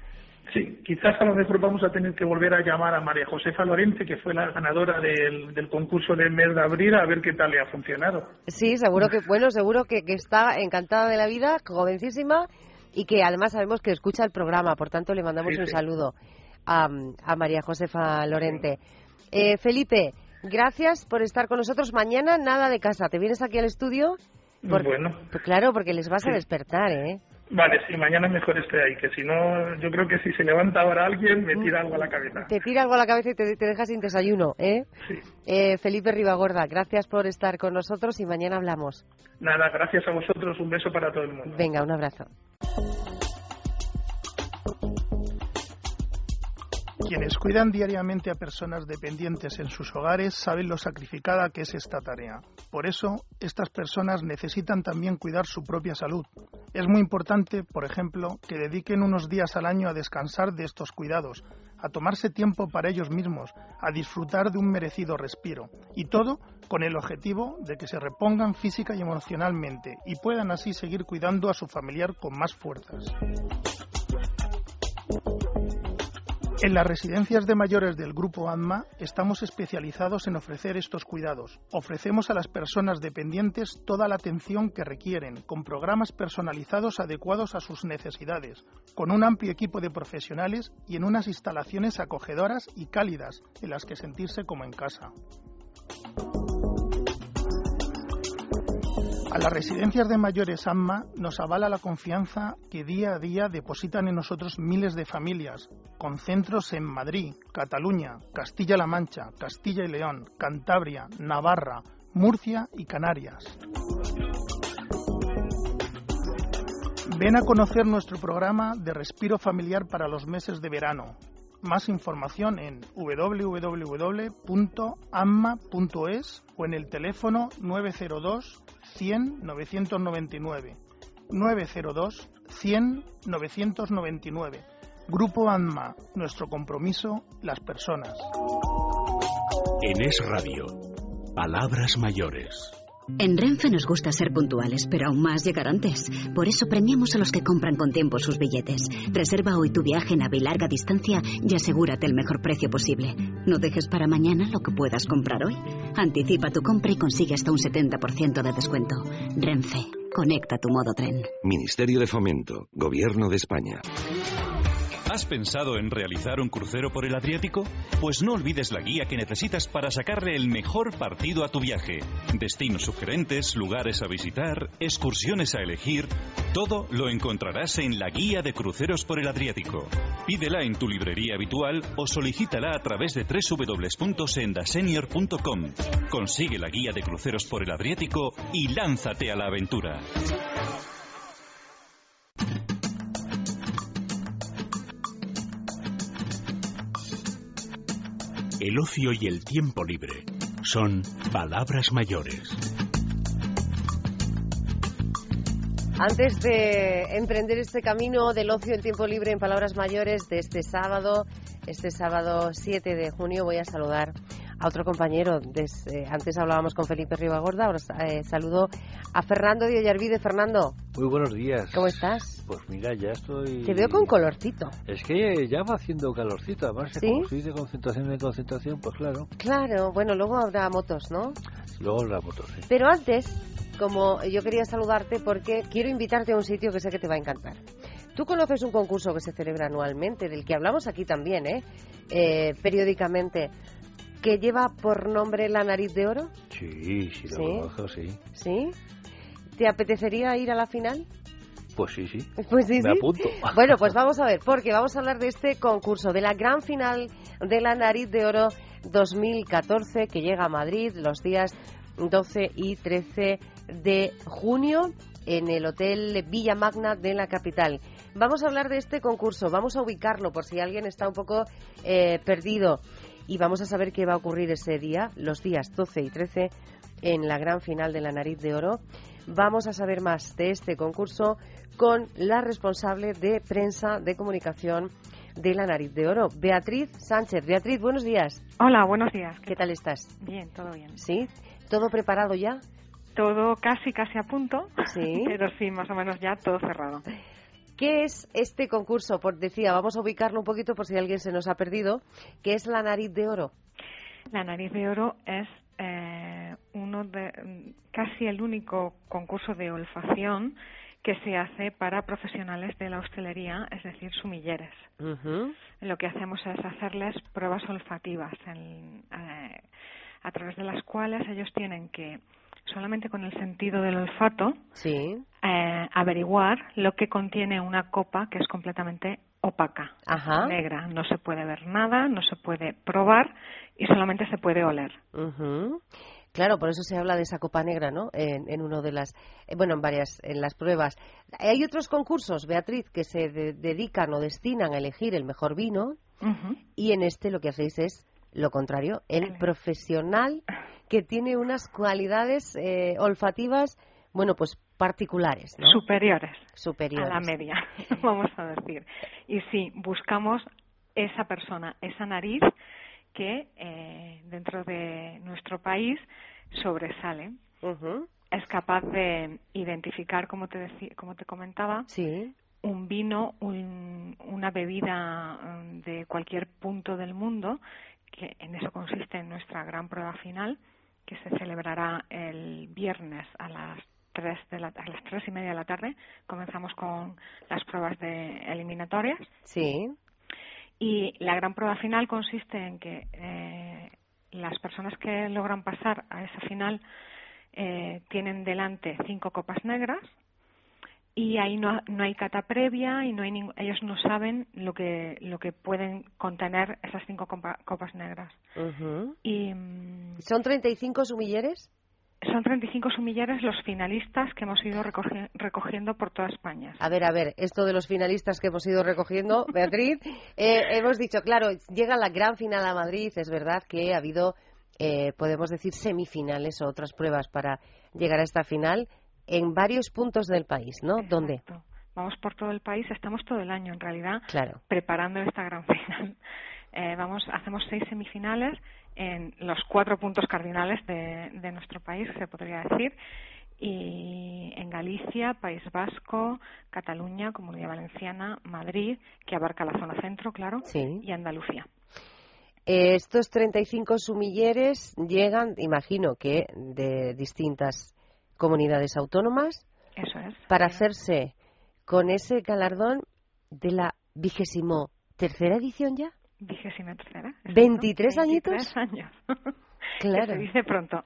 Sí, quizás a lo mejor vamos a tener que volver a llamar a María Josefa Lorente, que fue la ganadora del, del concurso del mes de abril, a ver qué tal le ha funcionado. Sí, seguro que, bueno, seguro que, que está encantada de la vida, jovencísima, y que además sabemos que escucha el programa, por tanto le mandamos un saludo a, María Josefa Lorente. Eh, Felipe, gracias por estar con nosotros. Mañana nada de casa, ¿te vienes aquí al estudio? bueno. Pues claro, porque les vas a despertar, ¿eh? Vale, sí, mañana mejor esté ahí, que si no, yo creo que si se levanta ahora alguien, me tira algo a la cabeza. Te tira algo a la cabeza y te, te deja sin desayuno, ¿eh? Sí. Eh, Felipe Ribagorda, gracias por estar con nosotros y mañana hablamos. Nada, gracias a vosotros, un beso para todo el mundo. Venga, un abrazo. Quienes cuidan diariamente a personas dependientes en sus hogares saben lo sacrificada que es esta tarea. Por eso, estas personas necesitan también cuidar su propia salud. Es muy importante, por ejemplo, que dediquen unos días al año a descansar de estos cuidados, a tomarse tiempo para ellos mismos, a disfrutar de un merecido respiro. Y todo con el objetivo de que se repongan física y emocionalmente y puedan así seguir cuidando a su familiar con más fuerzas. En las residencias de mayores del Grupo ANMA estamos especializados en ofrecer estos cuidados. Ofrecemos a las personas dependientes toda la atención que requieren, con programas personalizados adecuados a sus necesidades, con un amplio equipo de profesionales y en unas instalaciones acogedoras y cálidas en las que sentirse como en casa. A las residencias de mayores AMMA nos avala la confianza que día a día depositan en nosotros miles de familias, con centros en Madrid, Cataluña, Castilla-La Mancha, Castilla y León, Cantabria, Navarra, Murcia y Canarias. Ven a conocer nuestro programa de respiro familiar para los meses de verano. Más información en www.amma.es o en el teléfono 902 100 999. 902 100 999. Grupo ANMA, nuestro compromiso, las personas. En Es Radio, palabras mayores. En Renfe nos gusta ser puntuales, pero aún más llegar antes. Por eso premiamos a los que compran con tiempo sus billetes. Reserva hoy tu viaje en AVE larga distancia y asegúrate el mejor precio posible. No dejes para mañana lo que puedas comprar hoy. Anticipa tu compra y consigue hasta un 70% de descuento. Renfe, conecta tu modo tren. Ministerio de Fomento, Gobierno de España. ¿Has pensado en realizar un crucero por el Adriático? Pues no olvides la guía que necesitas para sacarle el mejor partido a tu viaje. Destinos sugerentes, lugares a visitar, excursiones a elegir, todo lo encontrarás en la guía de cruceros por el Adriático. Pídela en tu librería habitual o solicítala a través de www.sendasenior.com. Consigue la guía de cruceros por el Adriático y lánzate a la aventura. El ocio y el tiempo libre son palabras mayores. Antes de emprender este camino del ocio y el tiempo libre en palabras mayores de este sábado, este sábado 7 de junio, voy a saludar a otro compañero. Eh, antes hablábamos con Felipe Ribagorda, ahora eh, saludo a Fernando de Ollarvide. Fernando. Muy buenos días. ¿Cómo estás? Pues mira, ya estoy... Te veo con colorcito. Es que ya va haciendo calorcito, además ¿Sí? como de concentración de concentración, pues claro. Claro, bueno, luego habrá motos, ¿no? Luego habrá motos, sí. Pero antes, como yo quería saludarte porque quiero invitarte a un sitio que sé que te va a encantar. Tú conoces un concurso que se celebra anualmente, del que hablamos aquí también, ¿eh? eh periódicamente, que lleva por nombre La Nariz de Oro? Sí, sí, lo conozco, sí. ¿Sí? ¿Te apetecería ir a la final? Pues sí, sí. Pues sí, Me apunto. Bueno, pues vamos a ver, porque vamos a hablar de este concurso, de la gran final de la Nariz de Oro 2014, que llega a Madrid los días 12 y 13 de junio en el Hotel Villa Magna de la capital. Vamos a hablar de este concurso, vamos a ubicarlo por si alguien está un poco eh, perdido y vamos a saber qué va a ocurrir ese día, los días 12 y 13, en la gran final de la Nariz de Oro. Vamos a saber más de este concurso con la responsable de prensa de comunicación de la Nariz de Oro, Beatriz Sánchez. Beatriz, buenos días. Hola, buenos días. ¿Qué tal estás? Bien, todo bien. ¿Sí? ¿Todo preparado ya? Todo casi, casi a punto. Sí. Pero sí, más o menos ya todo cerrado. ¿Qué es este concurso? Por, decía, vamos a ubicarlo un poquito por si alguien se nos ha perdido. ¿Qué es la nariz de oro? La nariz de oro es eh, uno de casi el único concurso de olfacción que se hace para profesionales de la hostelería, es decir, sumilleres. Lo que hacemos es hacerles pruebas olfativas eh, a través de las cuales ellos tienen que solamente con el sentido del olfato, sí. eh, averiguar lo que contiene una copa que es completamente opaca, Ajá. negra. No se puede ver nada, no se puede probar y solamente se puede oler. Claro, por eso se habla de esa copa negra, ¿no? En, uno de las, eh, bueno, en varias, en las pruebas. Hay otros concursos, Beatriz, que se dedican o destinan a elegir el mejor vino, y en este lo que hacéis es lo contrario, el profesional que tiene unas cualidades eh, olfativas, bueno, pues particulares, ¿no? Superiores. Superiores. A la media, vamos a decir. Y sí, buscamos esa persona, esa nariz que eh, dentro de nuestro país sobresale. Es capaz de identificar, como te, como te comentaba, sí. un vino, una bebida mm, de cualquier punto del mundo, que en eso consiste en nuestra gran prueba final, que se celebrará el viernes a las tres de la, a las tres y media de la tarde. Comenzamos con las pruebas de eliminatorias. Sí. Y la gran prueba final consiste en que eh, las personas que logran pasar a esa final eh, tienen delante cinco copas negras y ahí no, no hay cata previa y no hay ellos no saben lo que lo que pueden contener esas cinco copas negras. Y mm, son 35 sumilleres Son 35 sumilleres los finalistas que hemos ido recogiendo por toda España. A ver, a ver, esto de los finalistas que hemos ido recogiendo, Beatriz, eh, hemos dicho, claro, llega la gran final a Madrid, es verdad que ha habido, eh, podemos decir, semifinales o otras pruebas para llegar a esta final en varios puntos del país, ¿no? ¿Dónde? Vamos por todo el país, estamos todo el año en realidad preparando esta gran final. Eh, vamos, hacemos seis semifinales en los cuatro puntos cardinales de, nuestro país, se podría decir, y en Galicia, País Vasco, Cataluña, Comunidad Valenciana, Madrid, que abarca la zona centro, claro, y Andalucía. Eh, estos 35 sumilleres llegan, imagino que de distintas comunidades autónomas, Eso es, para hacerse con ese galardón de la vigésimo tercera edición ya. Vigésima tercera. ¿23 añitos? años. Claro. Que se dice pronto.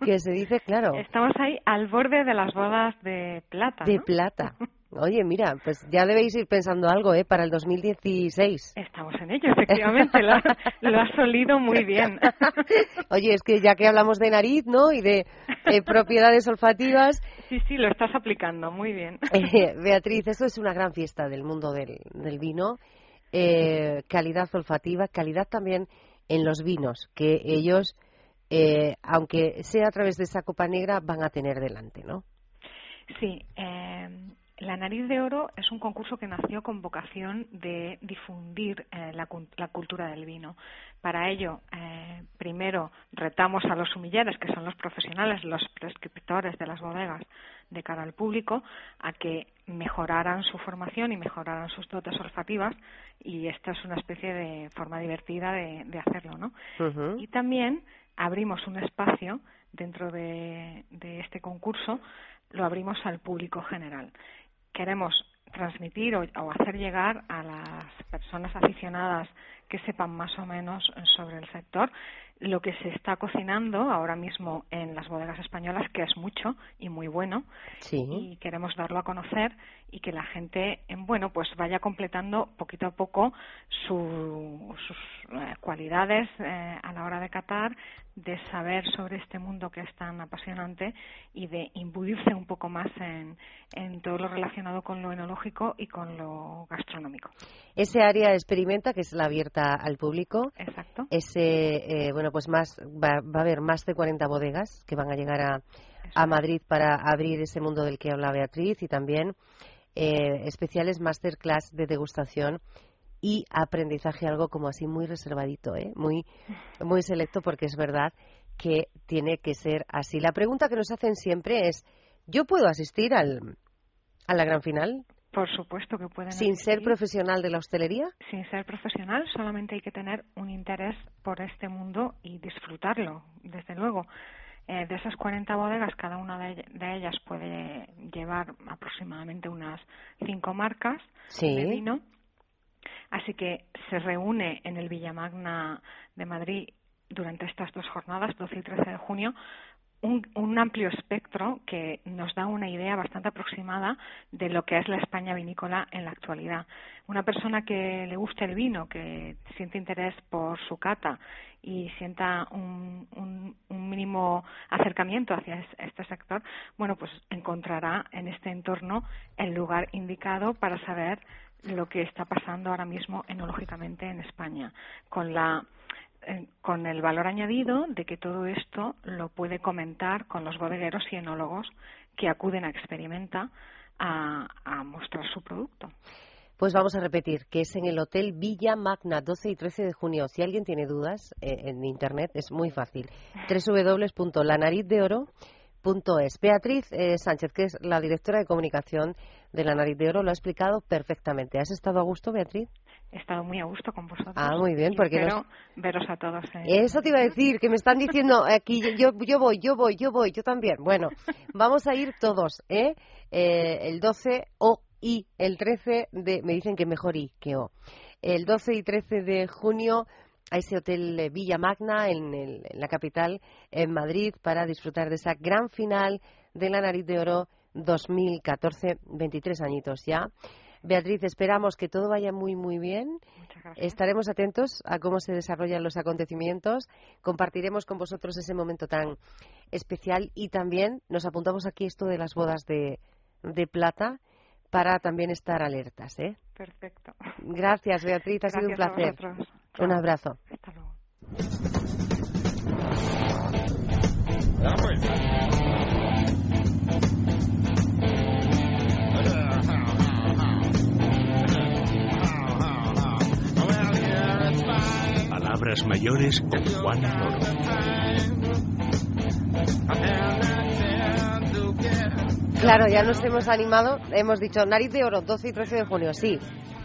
Que se dice, claro. Estamos ahí al borde de las bodas de plata. De plata. Oye, mira, pues ya debéis ir pensando algo, ¿eh? Para el 2016. Estamos en ello, efectivamente. lo, lo has olido muy bien. Oye, es que ya que hablamos de nariz, ¿no? Y de eh, propiedades olfativas. Sí, sí, lo estás aplicando muy bien. Eh, Beatriz, esto es una gran fiesta del mundo del, del vino. Eh, calidad olfativa, calidad también en los vinos, que ellos, eh, aunque sea a través de esa copa negra, van a tener delante, ¿no? Sí, eh, la Nariz de Oro es un concurso que nació con vocación de difundir eh, la, cultura del vino. Para ello, eh, primero retamos a los sumilleres, que son los profesionales, los prescriptores de las bodegas, de cara al público, a que mejoraran su formación y mejoraran sus dotes olfativas, y esta es una especie de forma divertida de, hacerlo, ¿no? Y también abrimos un espacio dentro de, de este concurso lo abrimos al público general queremos transmitir o, hacer llegar a las personas aficionadas que sepan más o menos sobre el sector lo que se está cocinando ahora mismo en las bodegas españolas, que es mucho y muy bueno, y queremos darlo a conocer y que la gente, bueno, pues vaya completando poquito a poco sus eh, cualidades eh, a la hora de catar, de saber sobre este mundo que es tan apasionante y de imbuirse un poco más en, en todo lo relacionado con lo enológico y con lo gastronómico. Ese área experimenta, que es la abierta al público. Exacto. Ese, eh, bueno, pues más va, a haber más de 40 bodegas que van a llegar a, a Madrid para abrir ese mundo del que habla Beatriz y también eh, especiales masterclass de degustación y aprendizaje, algo como así muy reservadito, ¿eh? muy, muy selecto, porque es verdad que tiene que ser así. La pregunta que nos hacen siempre es, ¿yo puedo asistir al, a la gran final? Por supuesto que pueden. ¿Sin ser profesional de la hostelería? Sin ser profesional, solamente hay que tener un interés por este mundo y disfrutarlo, desde luego. Eh, de esas 40 bodegas, cada una de, ellas puede llevar aproximadamente unas cinco marcas de vino. Así que se reúne en el Villamagna de Madrid durante estas dos jornadas, 12 y 13 de junio, un, amplio espectro que nos da una idea bastante aproximada de lo que es la España vinícola en la actualidad. Una persona que le guste el vino, que siente interés por su cata y sienta un, un, mínimo acercamiento hacia este sector, bueno, pues encontrará en este entorno el lugar indicado para saber lo que está pasando ahora mismo enológicamente en España, con la con el valor añadido de que todo esto lo puede comentar con los bodegueros y enólogos que acuden a Experimenta a, mostrar su producto. Pues vamos a repetir que es en el Hotel Villa Magna, 12 y 13 de junio. Si alguien tiene dudas eh, en Internet, es muy fácil. www.lanariz.de.oro.es. Beatriz eh, Sánchez, que es la directora de comunicación de La Nariz de Oro, lo ha explicado perfectamente. ¿Has estado a gusto, Beatriz? he estado muy a gusto con vosotros. Ah, muy bien, porque espero veros a todos. Eso te iba a decir, que me están diciendo aquí, yo, yo voy, yo voy, yo voy, yo también. Bueno, vamos a ir todos, ¿eh? eh el 12 o y el 13 de, me dicen que mejor y que o. El 12 y 13 de junio a ese hotel Villa Magna en, en la capital, en Madrid, para disfrutar de esa gran final de la Nariz de Oro 2014, 23 añitos ya Beatriz, esperamos que todo vaya muy, muy bien. Estaremos atentos a cómo se desarrollan los acontecimientos. Compartiremos con vosotros ese momento tan especial y también nos apuntamos aquí esto de las bodas de, de plata para también estar alertas. ¿eh? Perfecto. Gracias, Beatriz. Ha sido un placer. Un abrazo. Hasta luego. Palabras mayores con Juan Loro. Claro, ya nos hemos animado. Hemos dicho nariz de oro, 12 y 13 de junio. Sí.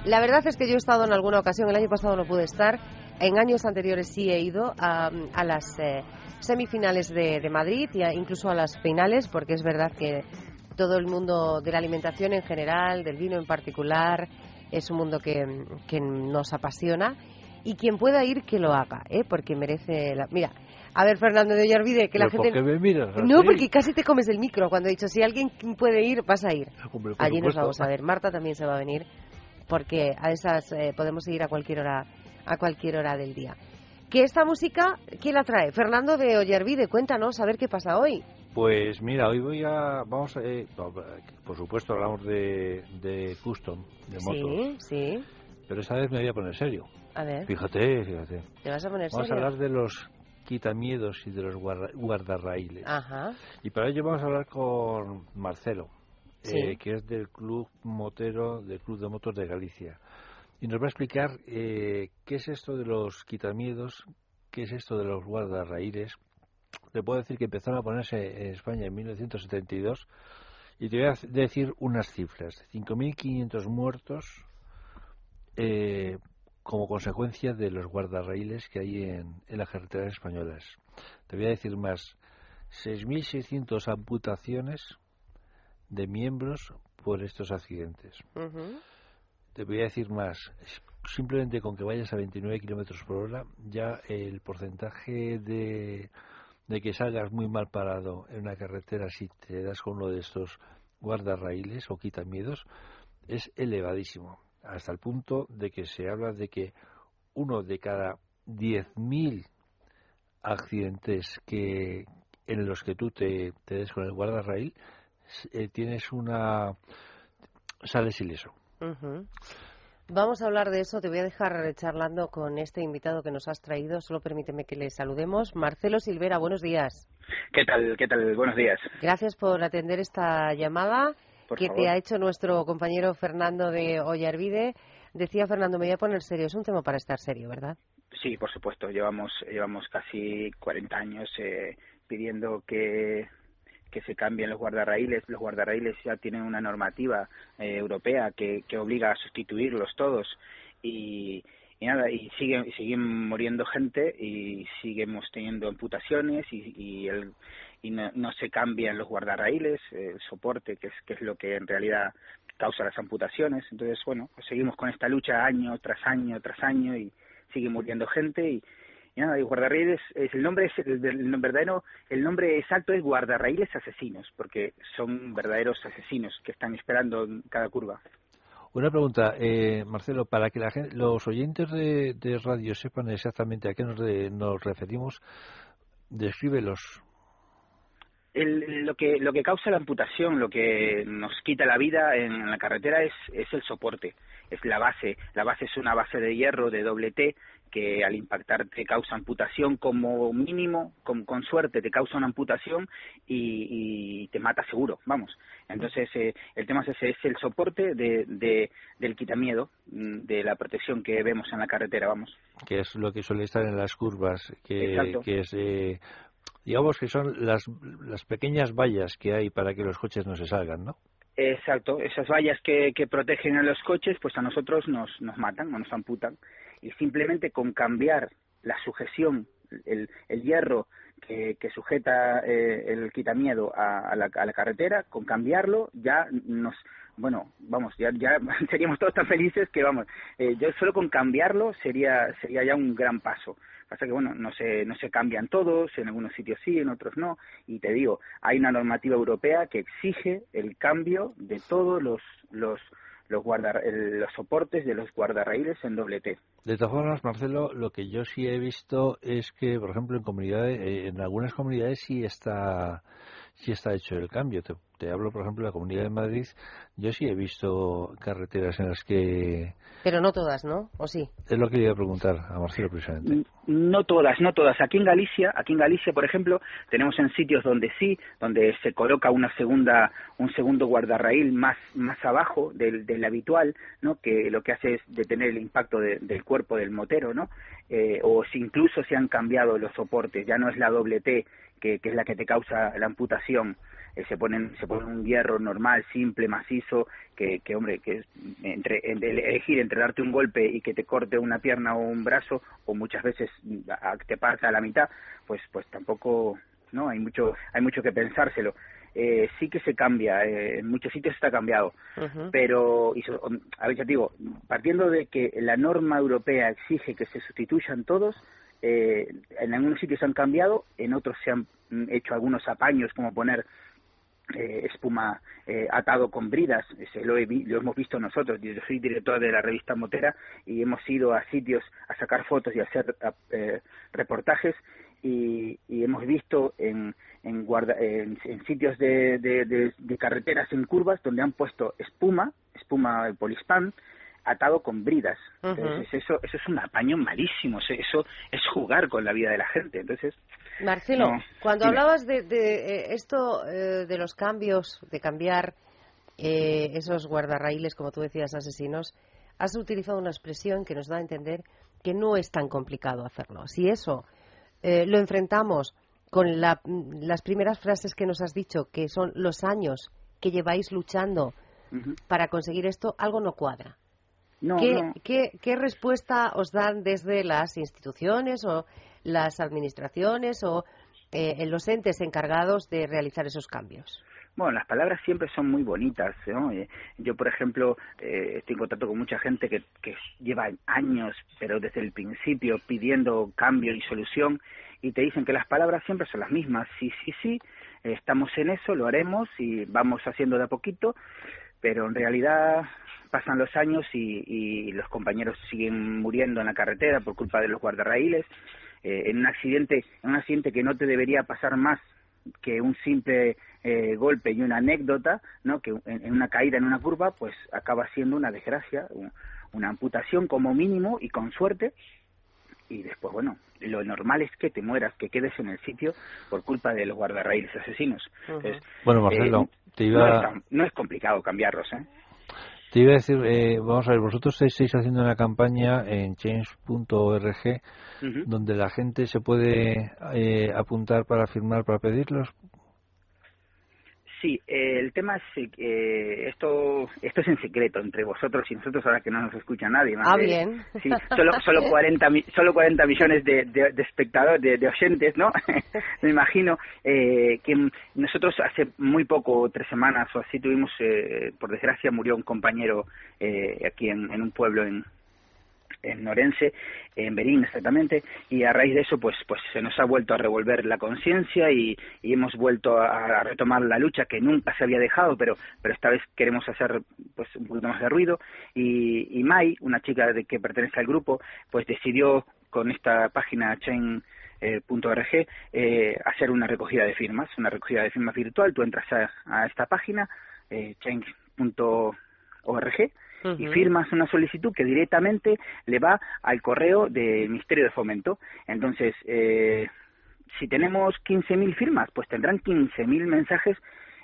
La verdad es que yo he estado en alguna ocasión, el año pasado no pude estar. En años anteriores sí he ido a, las eh, semifinales de, Madrid e incluso a las finales, porque es verdad que todo el mundo de la alimentación en general, del vino en particular, es un mundo que nos apasiona. Y quien pueda ir, que lo haga, ¿eh? porque merece la... Mira, a ver, Fernando de Ollarvide, que la ¿Pero gente... por qué me miras No, porque casi te comes el micro cuando he dicho, si alguien puede ir, vas a ir. Hombre, Allí nos vamos a ver. Marta también se va a venir, porque a esas eh, podemos ir a cualquier hora, a cualquier hora del día. Que esta música, ¿quién la trae? Fernando de Ollarvide, cuéntanos, a ver qué pasa hoy. Pues mira, hoy voy a. Vamos a. eh, por supuesto, hablamos de, de custom, de motos. Sí, sí. Pero esta vez me voy a poner serio. A ver, Fíjate, fíjate. ¿te vas a poner Vamos a serio? hablar de los quitamiedos y de los guarda- guardarraíles. Ajá. Y para ello vamos a hablar con Marcelo, Sí. eh, que es del Club Motero, del Club de Motos de Galicia. Y nos va a explicar eh, qué es esto de los quitamiedos, qué es esto de los guardarraíles. Le puedo decir que empezaron a ponerse en España en 1972 y te voy a decir unas cifras. 5.500 muertos eh, como consecuencia de los guardarraíles que hay en, en las carreteras españolas. Te voy a decir más. 6.600 amputaciones de miembros por estos accidentes. Te voy a decir más. Simplemente con que vayas a 29 kilómetros por hora, ya el porcentaje de, de que salgas muy mal parado en una carretera si te das con uno de estos guardarraíles o quitamiedos es elevadísimo. Hasta el punto de que se habla de que uno de cada 10.000 accidentes que en los que tú te, te des con el guardarraíl eh, tienes una sales ileso. Vamos a hablar de eso. Te voy a dejar charlando con este invitado que nos has traído. Solo permíteme que le saludemos. Marcelo Silvera, buenos días. ¿Qué tal? ¿Qué tal? Buenos días. Gracias por atender esta llamada Por que favor. te ha hecho nuestro compañero Fernando de Ollarvide. Decía Fernando, me voy a poner serio. Es un tema para estar serio, ¿verdad? Sí, por supuesto. Llevamos llevamos casi 40 años eh, pidiendo que que se cambien los guardarraíles. Los guardarraíles ya tienen una normativa eh, europea que, que obliga a sustituirlos todos y, y nada y siguen siguen muriendo gente y seguimos teniendo amputaciones y, el y no, no se cambian los guardarraíles, el soporte que es que es lo que en realidad causa las amputaciones. Entonces, bueno, pues seguimos con esta lucha año tras año tras año y sigue muriendo gente y, nada, y guardarraíles, es el nombre es el verdadero, el nombre exacto es guardarraíles asesinos, porque son verdaderos asesinos que están esperando en cada curva. Una pregunta, eh, Marcelo, para que la gente, los oyentes de, de radio sepan exactamente a qué nos, de- nos referimos, descríbelos. El, lo que lo que causa la amputación, lo que nos quita la vida en la carretera es, es el soporte, es la base. La base es una base de hierro de doble T que al impactar te causa amputación como mínimo, con, con suerte te causa una amputación y, y te mata seguro, vamos. Entonces eh, el tema es ese, es el soporte de, de, del quitamiedo, mm, de la protección que vemos en la carretera, vamos. que es lo que suele estar en las curvas, que, que es, eh, digamos que son las, las pequeñas vallas que hay para que los coches no se salgan, ¿no? Exacto, esas vallas que, que protegen a los coches, pues a nosotros nos, nos matan o nos amputan. Y simplemente con cambiar la sujeción, el, el hierro que, que sujeta eh, el quitamiedo a, a, la, a la carretera, con cambiarlo ya nos, bueno, vamos, ya, ya seríamos todos tan felices que vamos, eh, yo solo con cambiarlo sería, sería ya un gran paso. Pasa que bueno, no se, no se cambian todos, en algunos sitios sí, en otros no, y te digo, hay una normativa europea que exige el cambio de todos los, los, los, guarda, los soportes de los guardarraíles en doble T. De todas formas, Marcelo, lo que yo sí he visto es que, por ejemplo, en comunidades, eh, en algunas comunidades sí está sí está hecho el cambio. Te, hablo, por ejemplo, de la Comunidad de Madrid. Yo sí he visto carreteras en las que... Pero no todas, ¿no? ¿O sí? Es lo que iba a preguntar a Marcelo precisamente. No todas, no todas. Aquí en Galicia, aquí en Galicia, por ejemplo, tenemos en sitios donde sí, donde se coloca una segunda, un segundo guardarraíl más, más abajo del, del habitual, ¿no? Que lo que hace es detener el impacto del cuerpo del motero, ¿no? Eh, o si incluso se han cambiado los soportes, ya no es la doble T que, es la que te causa la amputación. Eh, se ponen se pone un hierro normal, simple, macizo, que, que hombre, que entre, elegir entre darte un golpe y que te corte una pierna o un brazo, o muchas veces te parta a la mitad, pues pues tampoco, no, hay mucho hay mucho que pensárselo. Eh, sí que se cambia, eh, en muchos sitios está cambiado, pero, y a ver, ya digo, partiendo de que la norma europea exige que se sustituyan todos, eh, en algunos sitios han cambiado, en otros se han mm, hecho algunos apaños como poner eh, espuma eh, atado con bridas, Ese lo, lo, hemos visto nosotros, yo soy director de la revista Motera y hemos ido a sitios a sacar fotos y a hacer eh, reportajes y, y, hemos visto en, guarda, en, sitios de, de, de, carreteras en curvas donde han puesto espuma, espuma polispan, atado con bridas. Entonces, eso, eso es un apaño malísimo, eso es jugar con la vida de la gente. Entonces, Marcelo, cuando hablabas de, de eh, esto, eh, de los cambios, de cambiar eh, esos guardarraíles, como tú decías, asesinos, has utilizado una expresión que nos da a entender que no es tan complicado hacerlo. Si eso lo enfrentamos con la, las primeras frases que nos has dicho, que son los años que lleváis luchando para conseguir esto, algo no cuadra. ¿Qué, respuesta os dan desde las instituciones o las administraciones o eh, los entes encargados de realizar esos cambios? Bueno, las palabras siempre son muy bonitas. ¿no? Eh, yo, por ejemplo, eh, estoy en contacto con mucha gente que, que lleva años, pero desde el principio, pidiendo cambio y solución, y te dicen que las palabras siempre son las mismas. Sí, sí, sí, estamos en eso, lo haremos y vamos haciendo de a poquito, pero en realidad pasan los años y, los compañeros siguen muriendo en la carretera por culpa de los guardarraíles. Eh, en un accidente, en un accidente que no te debería pasar más que un simple eh, golpe y una anécdota, ¿no? Que en, una caída en una curva, pues acaba siendo una desgracia, una amputación como mínimo y con suerte. Y después, bueno, lo normal es que te mueras, que quedes en el sitio por culpa de los guardarraíles asesinos. bueno, Marcelo, eh, te iba... no, es, no es complicado cambiarlos, ¿eh? Te iba a decir, eh, vamos a ver, vosotros estáis haciendo una campaña en change.org donde la gente se puede eh, apuntar para firmar, para pedirlos. Sí, eh, el tema es eh, esto esto es en secreto entre vosotros y nosotros ahora que no nos escucha nadie. ah, bien. Sí, solo solo 40 solo 40 millones de, de, espectadores, de, oyentes, ¿no? Me imagino eh, que nosotros hace muy poco, tres semanas o así, tuvimos, eh, por desgracia, murió un compañero eh, aquí en, en un pueblo en, en Norense, en Berín exactamente, y a raíz de eso pues, pues se nos ha vuelto a revolver la conciencia y, hemos vuelto a, retomar la lucha que nunca se había dejado, pero, pero esta vez queremos hacer pues un poquito más de ruido y, y Mai, una chica de que pertenece al grupo, pues decidió con esta página chain eh, eh, hacer una recogida de firmas, una recogida de firmas virtual. Tú entras a, esta página, eh, chain.org, y firmas una solicitud que directamente le va al correo del Ministerio de Fomento. Entonces, eh, si tenemos 15.000 firmas, pues tendrán 15.000 mensajes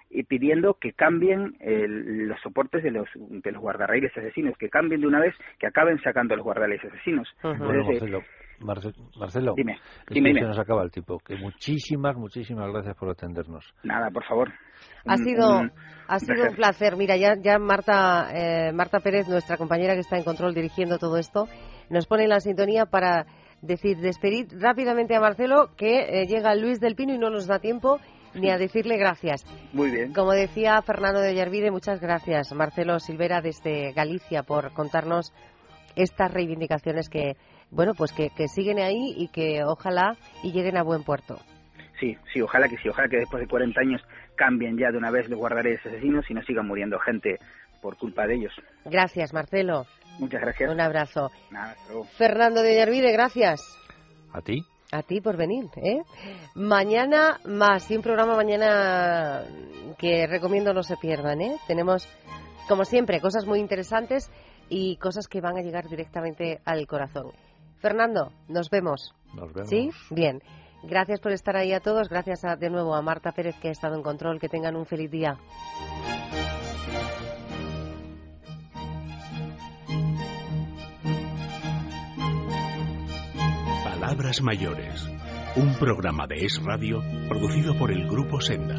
y pidiendo que cambien los soportes de los, de los guardarraíles asesinos, que cambien de una vez, que acaben sacando los guardarraíles asesinos. Marcelo, Marcelo, dime, dime, se nos acaba el tipo. Que muchísimas, muchísimas gracias por atendernos. Nada, por favor. Ha sido, ha sido un placer. Mira, ya, ya Marta, eh, Marta Pérez, nuestra compañera que está en control dirigiendo todo esto, nos pone en la sintonía para decir, despedir rápidamente a Marcelo que eh, llega Luis del Pino y no nos da tiempo ni a decirle gracias. Muy bien. Como decía Fernando de Ollarvide, muchas gracias. Marcelo Silvera desde Galicia por contarnos estas reivindicaciones que, bueno, pues que, que siguen ahí y que ojalá y lleguen a buen puerto. sí, sí, ojalá que sí, ojalá que después de 40 años cambien ya de una vez los guardaredes asesinos y no sigan muriendo gente por culpa de ellos. Gracias, Marcelo. Muchas gracias. Un abrazo. Nada. Fernando de Ollarvide, gracias. ¿A ti? A ti por venir, ¿eh? Mañana más, y un programa mañana que recomiendo no se pierdan, ¿eh? Tenemos, como siempre, cosas muy interesantes y cosas que van a llegar directamente al corazón. Fernando, nos vemos. Nos vemos. ¿Sí? Bien. Gracias por estar ahí a todos. Gracias a- de nuevo a Marta Pérez que ha estado en control. Que tengan un feliz día. Palabras mayores. Un programa de Es Radio producido por el Grupo Senda.